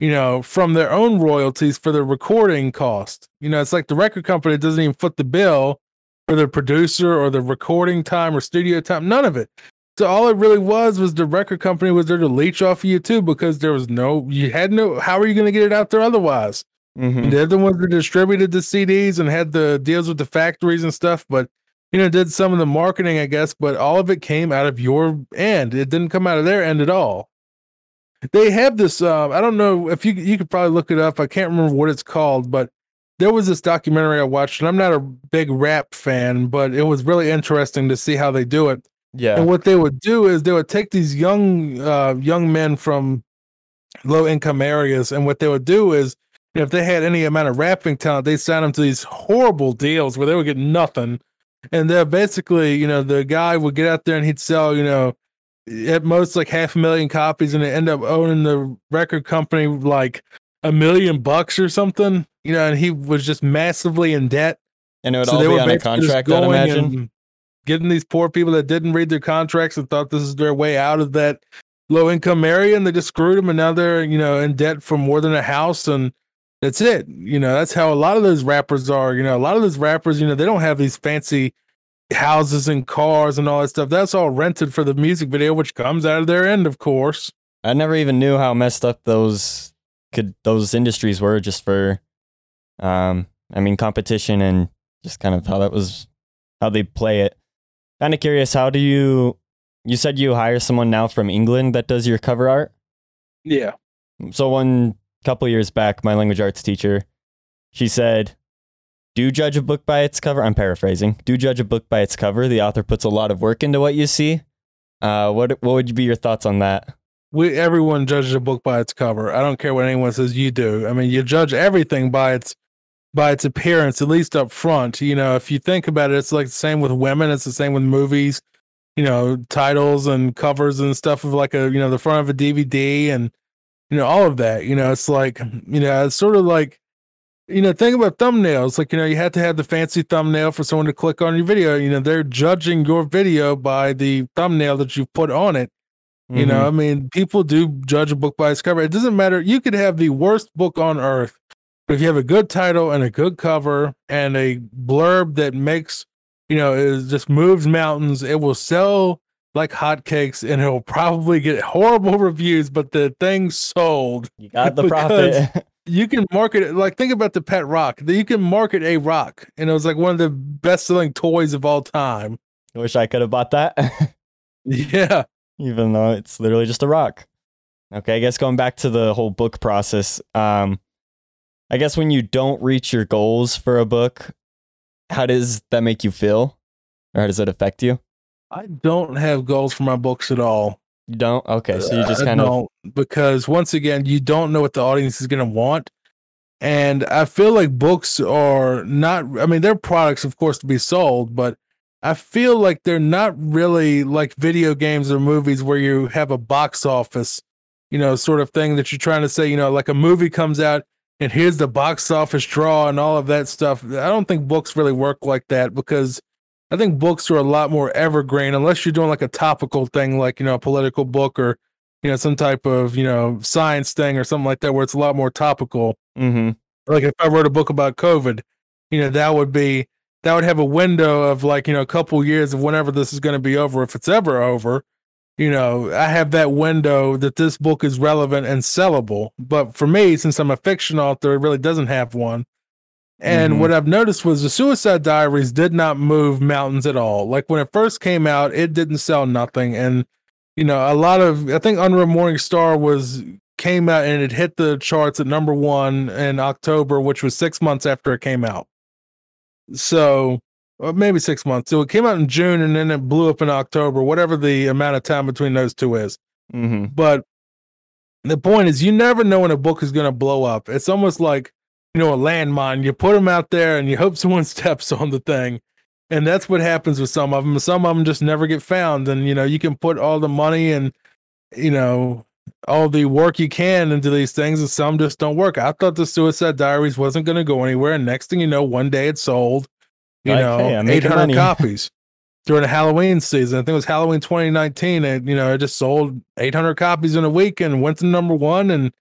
C: you know, from their own royalties for the recording cost. You know, it's like the record company doesn't even foot the bill for the producer or the recording time or studio time, none of it. So all it really was was the record company was there to leech off of you too because there was no, you had no, how are you going to get it out there otherwise?
A: Mm-hmm.
C: They're the ones that distributed the CDs and had the deals with the factories and stuff, but you know, did some of the marketing, I guess, but all of it came out of your end. It didn't come out of their end at all. They have this uh, I don't know if you you could probably look it up. I can't remember what it's called, but there was this documentary I watched, and I'm not a big rap fan, but it was really interesting to see how they do it.
A: Yeah.
C: And what they would do is they would take these young uh, young men from low income areas, and what they would do is, if they had any amount of rapping talent, they sign them to these horrible deals where they would get nothing. And they're basically, you know, the guy would get out there and he'd sell, you know, at most like half a million copies, and they end up owning the record company like a million bucks or something. You know, and he was just massively in debt.
A: and it would
C: So
A: all
C: they
A: be
C: were
A: on a contract, I'd imagine.
C: Getting these poor people that didn't read their contracts and thought this is their way out of that low income area, and they just screwed them, and now they're you know in debt for more than a house, and that's it. You know that's how a lot of those rappers are. You know a lot of those rappers, you know they don't have these fancy houses and cars and all that stuff. That's all rented for the music video, which comes out of their end, of course.
A: I never even knew how messed up those could those industries were just for um I mean competition and just kind of how that was how they play it. Kind of curious how do you you said you hire someone now from England that does your cover art?
C: Yeah.
A: So one couple years back my language arts teacher she said do judge a book by its cover. I'm paraphrasing. Do judge a book by its cover. The author puts a lot of work into what you see. Uh, what what would be your thoughts on that?
C: we everyone judges a book by its cover. I don't care what anyone says you do. I mean, you judge everything by its by its appearance, at least up front. You know, if you think about it, it's like the same with women, it's the same with movies, you know, titles and covers and stuff of like a, you know, the front of a DVD and you know, all of that. You know, it's like, you know, it's sort of like you know, think about thumbnails. Like, you know, you have to have the fancy thumbnail for someone to click on your video. You know, they're judging your video by the thumbnail that you put on it. You
A: Mm-hmm.
C: know, I mean, people do judge a book by its cover. It doesn't matter. You could have the worst book on earth, but if you have a good title and a good cover and a blurb that makes, you know, it just moves mountains, it will sell like hotcakes and it'll probably get horrible reviews, but the thing sold.
A: you got the profit.
C: You can market it like think about the pet rock. You can market a rock, and it was like one of the best selling toys of all time.
A: Wish I could have bought that.
C: Yeah.
A: even though it's literally just a rock. Okay, I guess going back to the whole book process, um, I guess when you don't reach your goals for a book, how does that make you feel? Or how does it affect you?
C: I don't have goals for my books at all.
A: You don't? Okay, so you uh, just
C: I
A: kind of
C: don't, because once again, you don't know what the audience is going to want. And I feel like books are not, I mean, they're products, of course, to be sold, but I feel like they're not really like video games or movies where you have a box office, you know, sort of thing that you're trying to say, you know, like a movie comes out and here's the box office draw and all of that stuff. I don't think books really work like that because I think books are a lot more evergreen unless you're doing like a topical thing, like, you know, a political book or, you know, some type of, you know, science thing or something like that where it's a lot more topical
A: hmm
C: like if I wrote a book about COVID, you know, that would be that would have a window of like, you know, a couple years of whenever this is going to be over, if it's ever over. You know, I have that window that this book is relevant and sellable. But for me, since I'm a fiction author, it really doesn't have one. And
A: Mhm.
C: what I've noticed was the Suicide Diaries did not move mountains at all. Like when it first came out, it didn't sell nothing. And, you know, a lot of, I think Unreal Morning Star was came out and it hit the charts at number one in October, which was six months after it came out. So, or maybe six months. So it came out in June and then it blew up in October, whatever the amount of time between those two is.
A: hmm
C: But the point is, you never know when a book is going to blow up. It's almost like, you know, a landmine. You put them out there and you hope someone steps on the thing. And that's what happens with some of them. Some of them just never get found. And, you know, you can put all the money and, you know, all the work you can into these things, and some just don't work. I thought the Suicide Diaries wasn't going to go anywhere. And next thing you know, one day it sold, you
A: Like,
C: know,
A: hey,
C: 800
A: money.
C: copies during the Halloween season. I think it was Halloween 2019. And, you know, it just sold 800 copies in a week and went to number one. And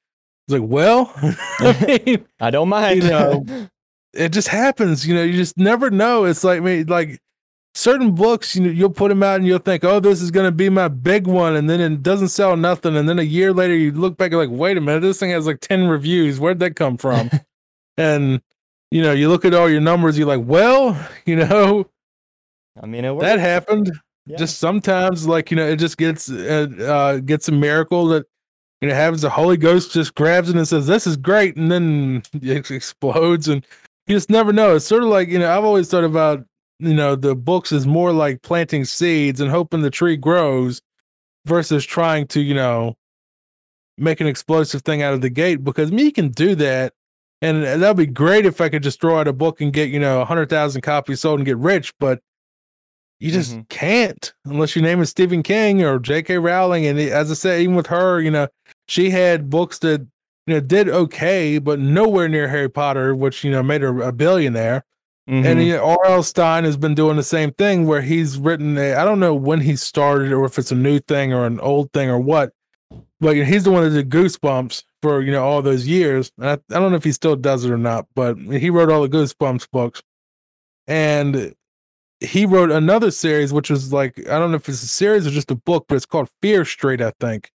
C: it's like, well, I mean,
A: I don't mind.
C: You know, it just happens. You know, you just never know. It's like, mean, like certain books, you know, you'll put them out and you'll think, oh, this is going to be my big one. And then it doesn't sell nothing. And then a year later, you look back and like, wait a minute, this thing has like 10 reviews. Where'd that come from? and, you know, you look at all your numbers, you're like, well, you know,
A: I mean,
C: that happened.
A: Yeah.
C: Just sometimes, like, you know, it just gets, uh, uh, gets a miracle that, you know, happens. The Holy Ghost just grabs it and says, this is great. And then it explodes. And you just never know. It's sort of like, you know, I've always thought about, you know, the books is more like planting seeds and hoping the tree grows versus trying to, you know, make an explosive thing out of the gate because me can do that. And that'd be great if I could just throw out a book and get, you know, 100,000 copies sold and get rich. But you just
A: Mhm.
C: can't unless your name is Stephen King or J.K. Rowling. And as I said, even with her, you know, she had books that, you know, did okay, but nowhere near Harry Potter, which, you know, made her a billionaire.
A: Mhm.
C: And you know, R.L. Stine has been doing the same thing where he's written a, I don't know when he started or if it's a new thing or an old thing or what, but you know, he's the one that did Goosebumps for, you know, all those years. And I, I don't know if he still does it or not, but he wrote all the Goosebumps books. And he wrote another series, which was like, I don't know if it's a series or just a book, but it's called Fear Street, I think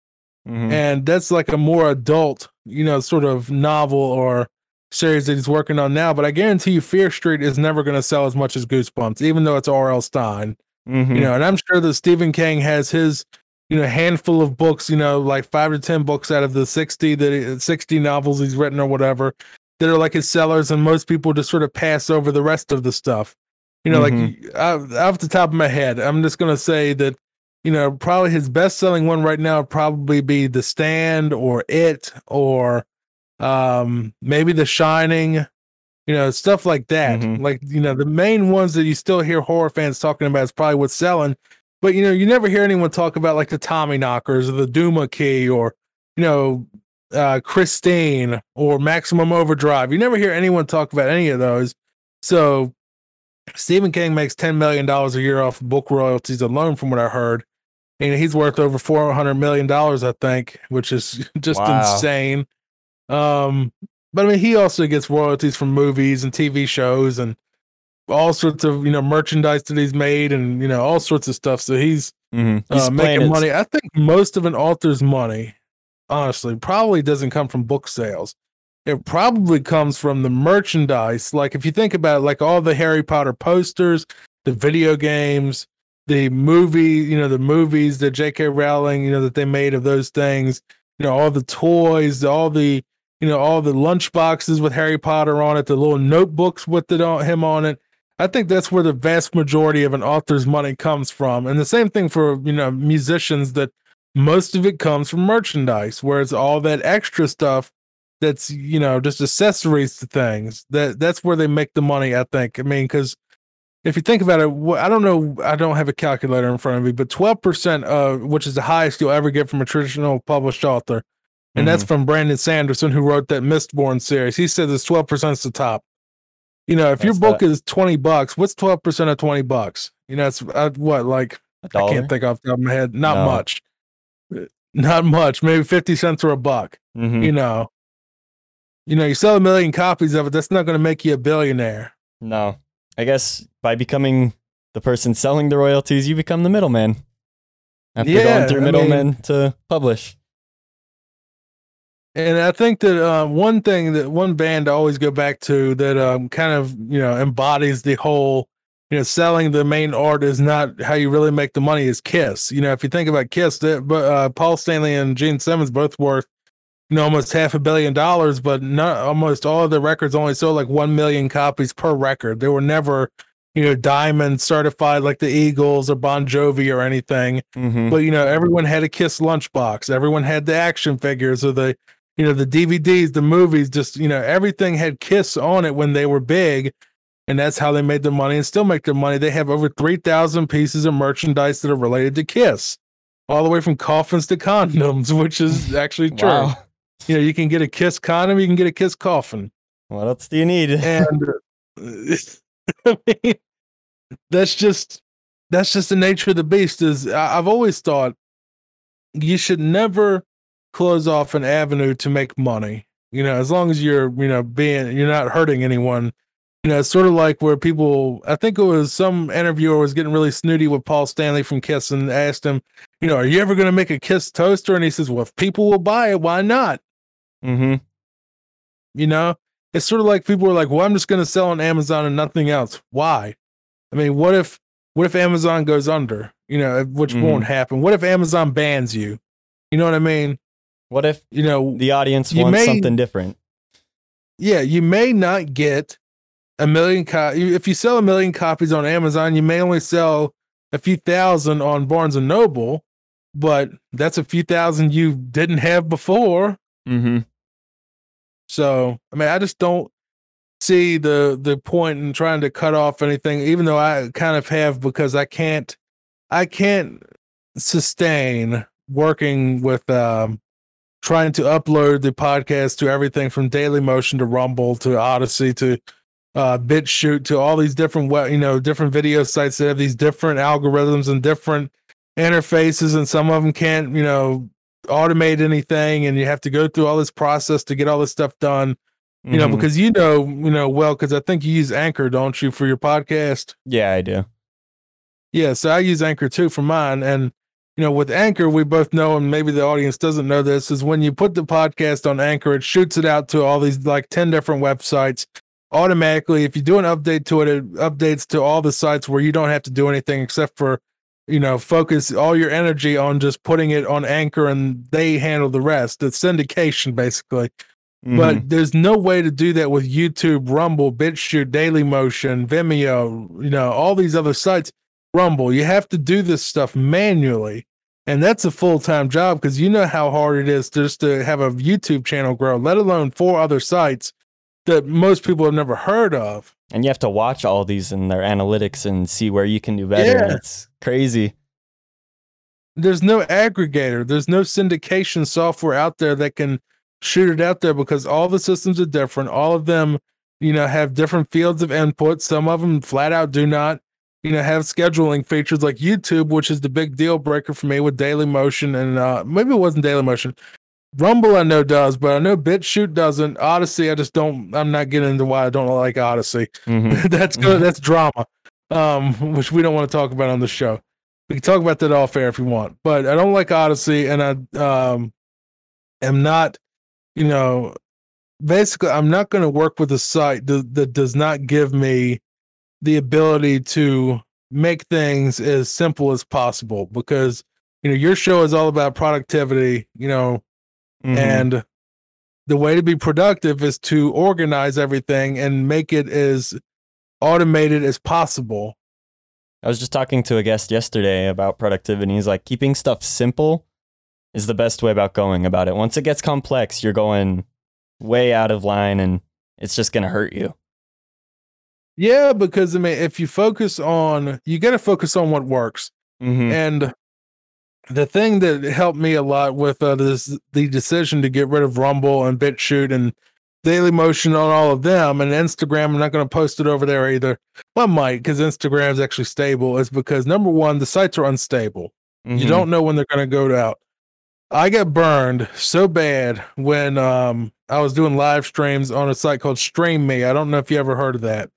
A: Mhm.
C: and that's like a more adult, you know, sort of novel or series that he's working on now. But I guarantee you, Fear Street is never going to sell as much as Goosebumps, even though it's R.L. Stine.
A: Mhm.
C: You know, and I'm sure that Stephen King has his, you know, handful of books, you know, like five to ten books out of the sixty that he, sixty novels he's written or whatever that are like his sellers, and most people just sort of pass over the rest of the stuff. You know,
A: Mhm.
C: like I, off the top of my head, I'm just going to say that you know, probably his best selling one right now would probably be The Stand or It or um maybe The Shining, you know, stuff like that.
A: Mhm.
C: Like, you know, the main ones that you still hear horror fans talking about is probably what's selling. But you know, you never hear anyone talk about like the Tommyknockers or the Duma Key or you know, uh, Christine or Maximum Overdrive. You never hear anyone talk about any of those. So Stephen King makes $10 million a year off book royalties alone, from what I heard. And he's worth over $400 million, I think, which is just
A: Wow.
C: insane. Um, but I mean, he also gets royalties from movies and TV shows and all sorts of, you know, merchandise that he's made and, you know, all sorts of stuff. So he's,
A: hmm He's
C: uh, making money. I think most of an author's money, honestly, probably doesn't come from book sales. It probably comes from the merchandise. Like if you think about it, like all the Harry Potter posters, the video games, the movie, you know, the movies that J.K. Rowling, you know, that they made of those things, you know, all the toys, all the, you know, all the lunch boxes with Harry Potter on it, the little notebooks with it on him on it. I think that's where the vast majority of an author's money comes from. And the same thing for, you know, musicians that most of it comes from merchandise, whereas all that extra stuff that's, you know, just accessories to things, that that's where they make the money, I think. I mean, because if you think about it, I don't know, I don't have a calculator in front of me, but 12% of which is the highest you'll ever get from a traditional published author. And that's from Brandon Sanderson, who wrote that Mistborn series. He said this 12% is the top. You know, if your book is 20 bucks, what's 12% of 20 bucks? You know, it's uh, what, like, i can't think off the top of my head. Not
A: No.
C: much. Uh, Not much. Maybe 50 cents or a buck.
A: Mhm.
C: You know, you know, you sell a million copies of it, that's not going to make you a billionaire.
A: No. I guess by becoming the person selling the royalties, you become the middleman. After
C: Yeah,
A: going through
C: I mean-
A: middlemen to publish.
C: And I think that uh, one thing that one band I always go back to that um, kind of you know embodies the whole you know selling the main art is not how you really make the money is Kiss. You know, if you think about Kiss, that but uh, Paul Stanley and Gene Simmons both worth you know almost half a billion dollars, but not almost all of the records only sold like one million copies per record. They were never you know diamond certified like the Eagles or Bon Jovi or anything.
A: Hmm
C: but you know everyone had a kiss lunchbox. Everyone had the action figures or the you know the dvds the movies just you know everything had kiss on it when they were big and that's how they made their money and still make their money. They have over 3000 pieces of merchandise that are related to kiss all the way from coffins to condoms which is actually true.
A: Wow.
C: You know you can get a kiss condom you can get a kiss coffin
A: What else do you need?
C: and uh, I mean, that's just that's just the nature of the beast. Is I- I've always thought you should never close off an avenue to make money. You know, as long as you're you know being you're not hurting anyone. You know, it's sort of like where people. I think it was some interviewer was getting really snooty with Paul Stanley from Kiss and asked him, you know, are you ever going to make a Kiss toaster? And he says, well, if people will buy it, why not?
A: Hmm
C: You know, it's sort of like people are like, well, I'm just going to sell on Amazon and nothing else. Why? I mean, what if what if Amazon goes under? You know, which
A: Mhm.
C: won't happen. What if Amazon bans you? You know what I mean?
A: What if
C: You know,
A: the audience wants
C: may-
A: something different?
C: yeah, you may not get a million co- if you sell a million copies on Amazon, you may only sell a few thousand on Barnes and Noble, but that's a few thousand you didn't have before.
A: Hmm
C: So I mean, I just don't see the the point in trying to cut off anything, even though I kind of have because I can't I can't sustain working with um trying to upload the podcast to everything from Dailymotion to Rumble to Odysee to uh BitChute to all these different we- you know different video sites that have these different algorithms and different interfaces and some of them can't you know automate anything and you have to go through all this process to get all this stuff done you know
A: Mhm.
C: because you know you know well because i think you use anchor don't you for your podcast
A: yeah, I do.
C: yeah so i use anchor too for mine and you know with anchor we both know and maybe the audience doesn't know this is when you put the podcast on anchor it shoots it out to all these like 10 different websites automatically if you do an update to it it updates to all the sites where you don't have to do anything except for you know focus all your energy on just putting it on anchor and they handle the rest it's syndication basically
A: Mhm.
C: but there's no way to do that with YouTube, Rumble, BitChute, Dailymotion, Vimeo, you know, all these other sites. Rumble, you have to do this stuff manually. And that's a full time job because you know how hard it is just to have a YouTube channel grow, let alone four other sites that most people have never heard of.
A: and you have to watch all these in their analytics and see where you can do better.
C: Yeah.
A: It's crazy.
C: There's no aggregator, there's no syndication software out there that can shoot it out there because all the systems are different. All of them, you know, have different fields of input. Some of them flat out do not, you know, have scheduling features like YouTube, which is the big deal breaker for me with Dailymotion and uh, maybe it wasn't Dailymotion. Rumble I know does, but I know BitChute doesn't. Odysee, I just don't. I'm not getting into why I don't like Odysee.
A: Mhm.
C: that's good. That's drama, um, which we don't want to talk about on the show. We can talk about that off air if you want, but I don't like Odysee, and I um, am not, you know, basically, I'm not going to work with a site that, that does not give me the ability to make things as simple as possible because you know your show is all about productivity, you know,
A: Mhm.
C: and the way to be productive is to organize everything and make it as automated as possible.
A: I was just talking to a guest yesterday about productivity. He's like, keeping stuff simple is the best way about going about it. Once it gets complex, you're going way out of line and it's just going to hurt you.
C: Yeah, because I mean, if you focus on, you got to focus on what works.
A: Mm-hmm.
C: And the thing that helped me a lot with uh, this, the decision to get rid of Rumble and BitChute and Dailymotion on all of them and Instagram, I'm not going to post it over there either. Well, I might because Instagram is actually stable. Is because number one, the sites are unstable.
A: Mm-hmm.
C: You don't know when they're going to go out. I got burned so bad when um, I was doing live streams on a site called Stream Me. I don't know if you ever heard of that.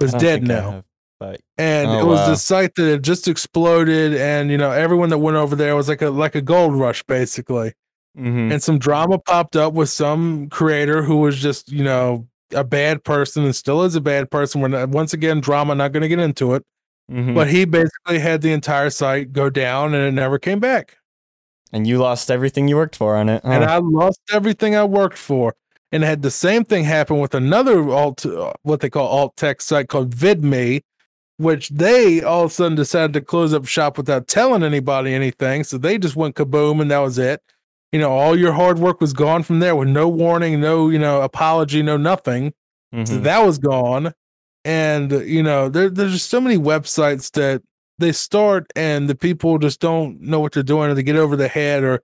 C: It's dead now
A: but
C: and
A: Oh,
C: it was
A: wow.
C: the site that had just exploded and you know everyone that went over there was like a like a gold rush basically
A: Mhm.
C: and some drama popped up with some creator who was just you know a bad person and still is a bad person we're not, once again drama not going to get into it
A: Mhm.
C: but he basically had the entire site go down and it never came back
A: and you lost everything you worked for on it.
C: and? I lost everything I worked for. And had the same thing happen with another alt, uh, what they call alt tech site called VidMe, which they all of a sudden decided to close up shop without telling anybody anything. So they just went kaboom, and that was it. You know, all your hard work was gone from there with no warning, no you know apology, no nothing. So
A: Mhm.
C: that was gone. And you know, there, there's just so many websites that they start and the people just don't know what they're doing, or they get over the head, or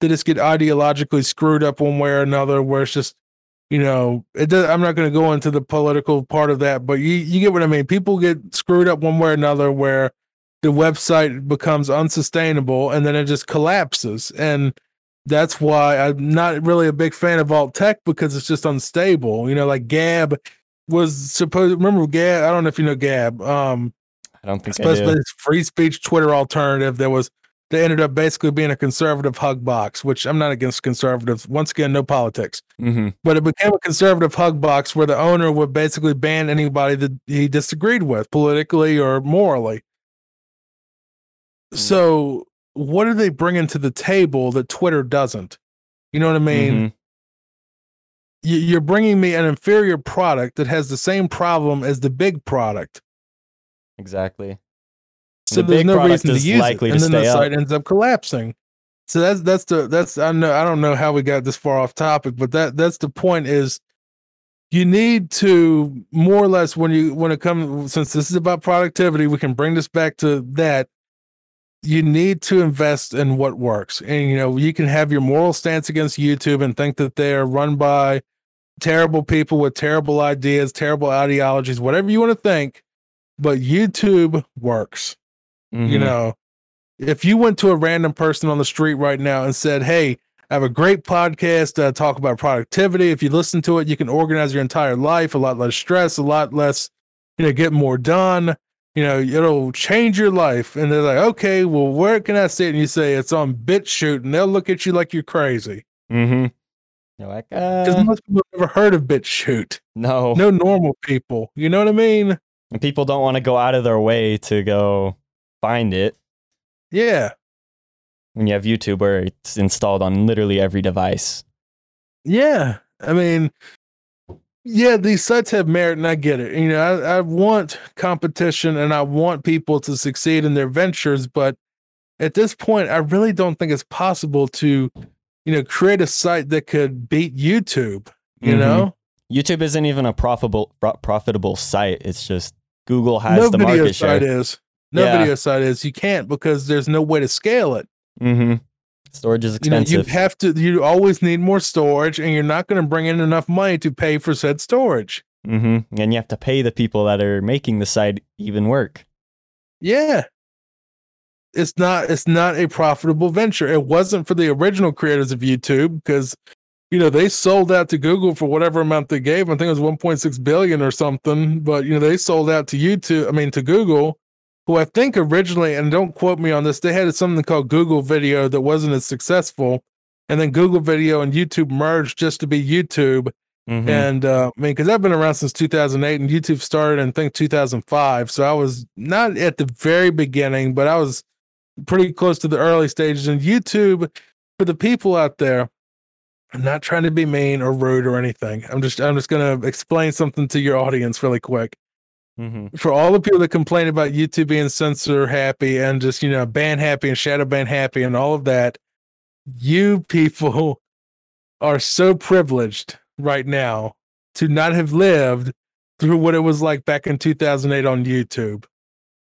C: they just get ideologically screwed up one way or another. Where it's just, you know, it does, I'm not going to go into the political part of that, but you you get what I mean. People get screwed up one way or another, where the website becomes unsustainable and then it just collapses and that's why I'm not really a big fan of alt tech because it's just unstable. You know, like Gab was supposed. Remember Gab? I don't know if you know Gab. Um,
A: I don't think I
C: supposed to be
A: do.
C: this free speech Twitter alternative that was. They ended up basically being a conservative hug box, which I'm not against conservatives. Once again, no politics.
A: hmm
C: But it became a conservative hug box where the owner would basically ban anybody that he disagreed with politically or morally.
A: Mm.
C: So, what are they bringing to the table that Twitter doesn't? You know what I mean?
A: Mhm.
C: you- you're bringing me an inferior product that has the same problem as the big product.
A: Exactly.
C: So
A: The
C: there's no reason to use it, and then the
A: stay up.
C: site ends up collapsing. So that's that's the that's I know I don't know how we got this far off topic, but that that's the point is you need to more or less when you when it comes since this is about productivity, we can bring this back to that. You need to invest in what works, and you know you can have your moral stance against YouTube and think that they are run by terrible people with terrible ideas, terrible ideologies, whatever you want to think. But YouTube works. You
A: Mhm.
C: know, if you went to a random person on the street right now and said, Hey, I have a great podcast uh, talk about productivity. If you listen to it, you can organize your entire life, a lot less stress, a lot less, you know, get more done. You know, it'll change your life. And they're like, okay, well, where can I see it? And you say it's on BitChute, and they'll look at you like you're crazy
A: Mm-hmm. You're like,
C: because
A: uh,
C: most people have never heard of BitChute.
A: no.
C: No normal people. You know what I mean?
A: And people don't want to go out of their way to go find it
C: Yeah.
A: when you have YouTube where it's installed on literally every device.
C: Yeah, I mean, yeah, these sites have merit, and I get it. You know, I, I want competition, and I want people to succeed in their ventures, but at this point, I really don't think it's possible to, you know, create a site that could beat YouTube. You
A: Mhm.
C: know,
A: YouTube isn't even a profitable profitable site. It's just Google has
C: no
A: the market share.
C: No video site is. No
A: Yeah.
C: video site is. You can't because there's no way to scale it.
A: hmm Storage is
C: You know,
A: expensive.
C: you have to. You always need more storage, and you're not going to bring in enough money to pay for said storage.
A: hmm And you have to pay the people that are making the site even work.
C: Yeah. It's not it's not a profitable venture. It wasn't for the original creators of YouTube because you know they sold out to Google for whatever amount they gave. I think it was 1.6 billion or something, but you know they sold out to YouTube, I mean to Google, who I think originally and don't quote me on this, they had something called Google Video that wasn't as successful. And then Google Video and YouTube merged just to be YouTube.
A: Mhm.
C: And uh, I mean, because I've been around since 2008 and YouTube started in, I think, 2005. So I was not at the very beginning, but I was pretty close to the early stages. And YouTube, for the people out there, I'm not trying to be mean or rude or anything. I'm just, I'm just going to explain something to your audience really quick.
A: Mhm.
C: For all the people that complain about YouTube being censor happy and just, you know, ban happy and shadow ban happy and all of that, you people are so privileged right now to not have lived through what it was like back in 2008 on YouTube,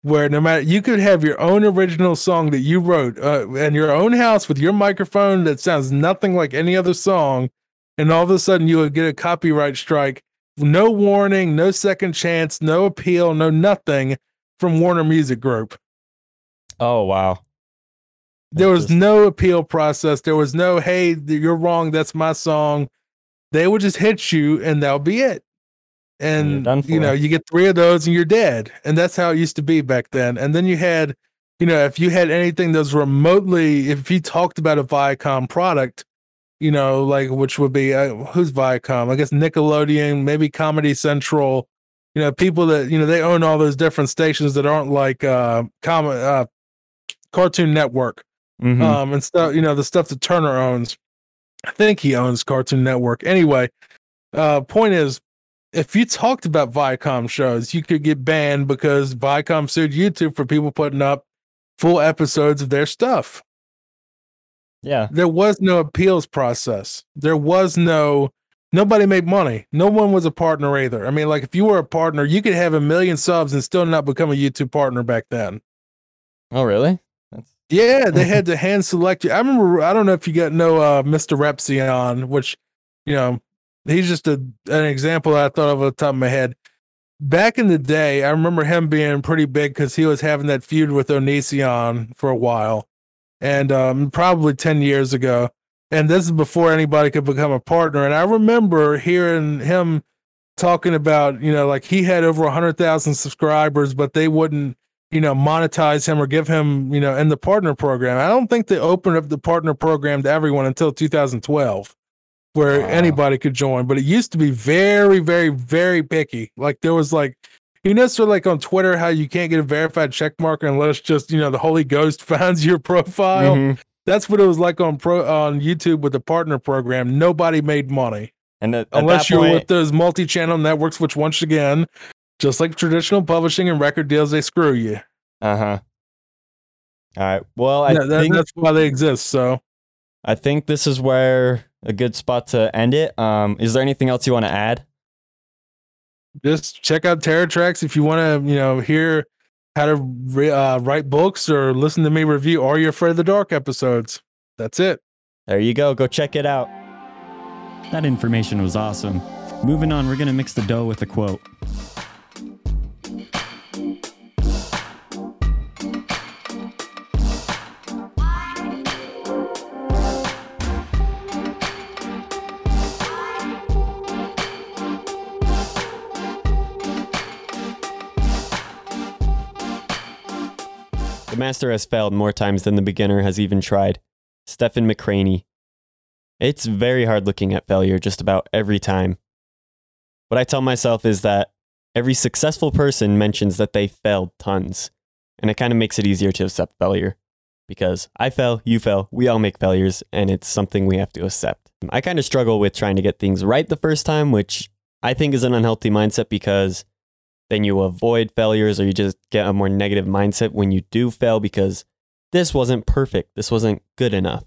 C: where no matter you could have your own original song that you wrote uh, in your own house with your microphone that sounds nothing like any other song, and all of a sudden you would get a copyright strike, no warning, no second chance, no appeal, no nothing from Warner Music Group.
A: Oh wow.
C: There was no appeal process. There was no, hey, you're wrong. That's my song. They would just hit you and that'll be it. And,
A: done
C: you know, you get three of those and you're dead. And that's how it used to be back then. And then you had, you know, if you had anything that was remotely, if you talked about a Viacom product, you know, like which would be, uh, who's Viacom? I guess Nickelodeon, maybe Comedy Central, you know, people that, you know, they own all those different stations that aren't like uh, com- uh, Cartoon Network
A: Mhm.
C: um, and stuff. You know, the stuff that Turner owns. I think he owns Cartoon Network. Anyway, uh, point is, if you talked about Viacom shows, you could get banned because Viacom sued YouTube for people putting up full episodes of their stuff.
A: Yeah.
C: There was no appeals process. There was no nobody made money. No one was a partner either. I mean, like if you were a partner, you could have a million subs and still not become a YouTube partner back then.
A: Oh really? That's
C: Yeah, they had to hand select you. I remember. I don't know if you got no uh, Mr. Repzion, which you know he's just a an example I thought of off the top of my head. Back in the day, I remember him being pretty big because he was having that feud with Onision for a while, and um, probably ten years ago. And this is before anybody could become a partner. And I remember hearing him talking about, you know, like he had over a hundred thousand subscribers, but they wouldn't you know, monetize him or give him, you know, in the partner program. I don't think they opened up the partner program to everyone until 2012, where
A: Wow.
C: anybody could join. But it used to be very, very, very picky. Like there was like, you know, sort of like on Twitter, how you can't get a verified check mark unless just, you know, the Holy Ghost finds your profile.
A: Mhm.
C: That's what it was like on pro on YouTube with the partner program. Nobody made money
A: And at, at
C: unless
A: that
C: you're
A: point,
C: with those multi-channel networks, which once again, just like traditional publishing and record deals, they screw you.
A: uh huh. All right. Well, I
C: yeah, that,
A: think
C: that's why they exist. So
A: I think this is where a good spot to end it. Um, is there anything else you want to add?
C: Just check out Terror Tracks if you want to, you know, hear how to re- uh, write books or listen to me review all your Afraid of the Dark episodes. That's it.
A: There you go. Go check it out.
D: That information was awesome. Moving on, we're going to mix the dough with a quote.
B: Master has failed more times than the beginner has even tried. Stephen McCranie. It's very hard looking at failure just about every time. What I tell myself is that every successful person mentions that they failed tons, and it kind of makes it easier to accept failure. Because I fell, you fell, we all make failures, and it's something we have to accept. I kind of struggle with trying to get things right the first time, which I think is an unhealthy mindset because then you avoid failures or you just get a more negative mindset when you do fail because this wasn't perfect. This wasn't good enough.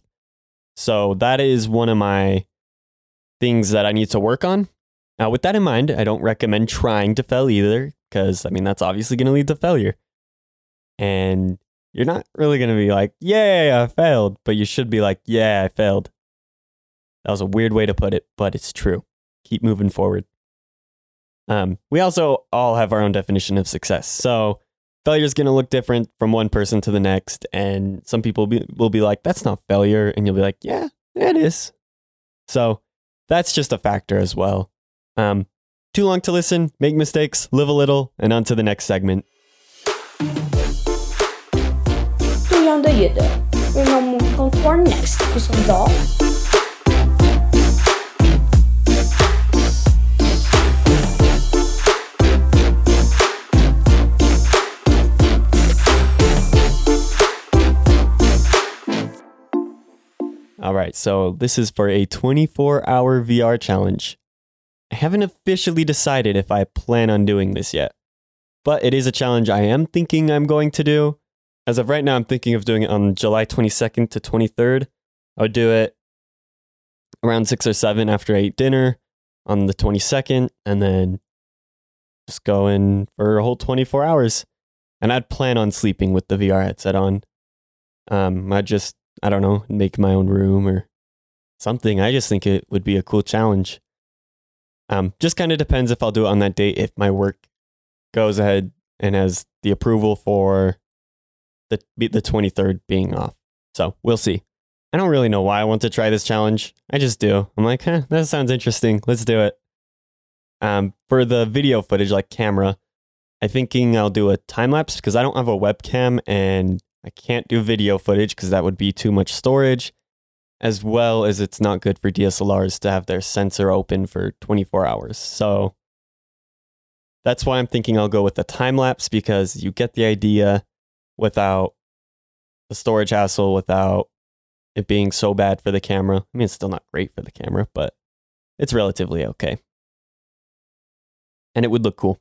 B: So that is one of my things that I need to work on. Now, with that in mind, I don't recommend trying to fail either because, I mean, that's obviously going to lead to failure. And
A: you're not really going to be like, yeah, I failed, but you should be like, yeah, I failed. That was a weird way to put it, but it's true. Keep moving forward. Um, we also all have our own definition of success. So failure is going to look different from one person to the next. And some people will be, will be like, that's not failure. And you'll be like, yeah, it is. So that's just a factor as well. Um, too long to listen, make mistakes, live a little, and on to the next segment.
E: Too to. Remember, come for next episode.
A: All right, so this is for a 24 hour VR challenge. I haven't officially decided if I plan on doing this yet, but it is a challenge I am thinking I'm going to do. As of right now, I'm thinking of doing it on July 22nd to 23rd. I would do it around 6 or 7 after I ate dinner on the 22nd, and then just go in for a whole 24 hours. And I'd plan on sleeping with the VR headset on. Um, I'd just I don't know, make my own room or something. I just think it would be a cool challenge. Um, just kind of depends if I'll do it on that date. If my work goes ahead and has the approval for the the 23rd being off. So we'll see. I don't really know why I want to try this challenge. I just do. I'm like, huh, that sounds interesting. Let's do it. Um, for the video footage, like camera, I'm thinking I'll do a time lapse because I don't have a webcam and I can't do video footage because that would be too much storage, as well as it's not good for DSLRs to have their sensor open for 24 hours. So that's why I'm thinking I'll go with the time lapse because you get the idea without the storage hassle, without it being so bad for the camera. I mean, it's still not great for the camera, but it's relatively okay. And it would look cool.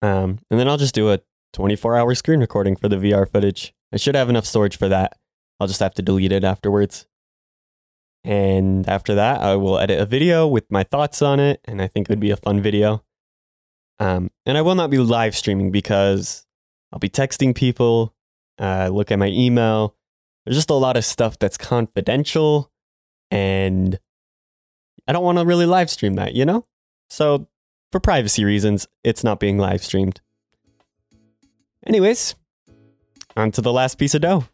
A: Um, and then I'll just do a 24 hour screen recording for the VR footage. I should have enough storage for that. I'll just have to delete it afterwards. And after that, I will edit a video with my thoughts on it, and I think it would be a fun video. Um, and I will not be live streaming because I'll be texting people, uh, look at my email. There's just a lot of stuff that's confidential, and I don't want to really live stream that, you know? So, for privacy reasons, it's not being live streamed. Anyways, on to the last piece of dough.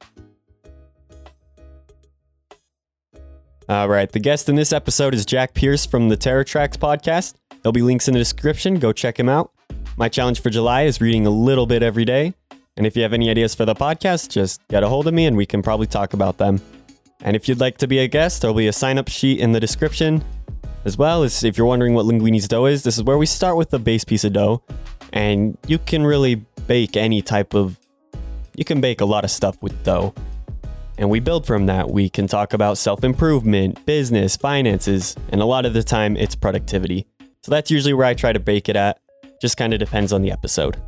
A: All right, the guest in this episode is Jack Pierce from the Terror Tracks podcast. There'll be links in the description. Go check him out. My challenge for July is reading a little bit every day. And if you have any ideas for the podcast, just get a hold of me and we can probably talk about them. And if you'd like to be a guest, there'll be a sign up sheet in the description. As well as if you're wondering what Linguini's dough is, this is where we start with the base piece of dough. And you can really bake any type of you can bake a lot of stuff with dough. And we build from that. We can talk about self improvement, business, finances, and a lot of the time it's productivity. So that's usually where I try to bake it at. Just kind of depends on the episode.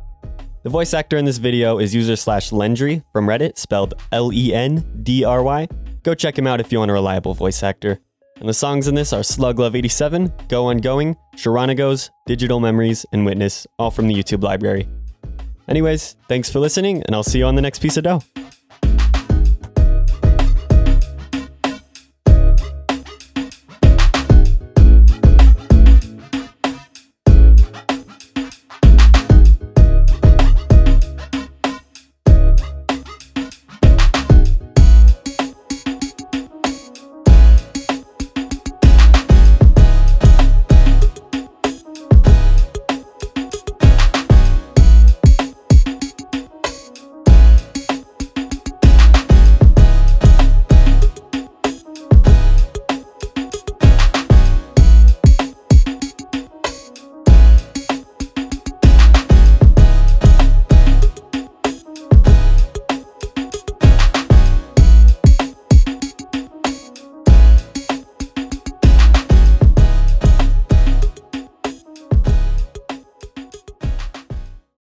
A: The voice actor in this video is user slash Lendry from Reddit, spelled L E N D R Y. Go check him out if you want a reliable voice actor. And the songs in this are Slug Love 87, Go On Ongoing, Sharonagos, Digital Memories, and Witness, all from the YouTube library. Anyways, thanks for listening, and I'll see you on the next piece of dough.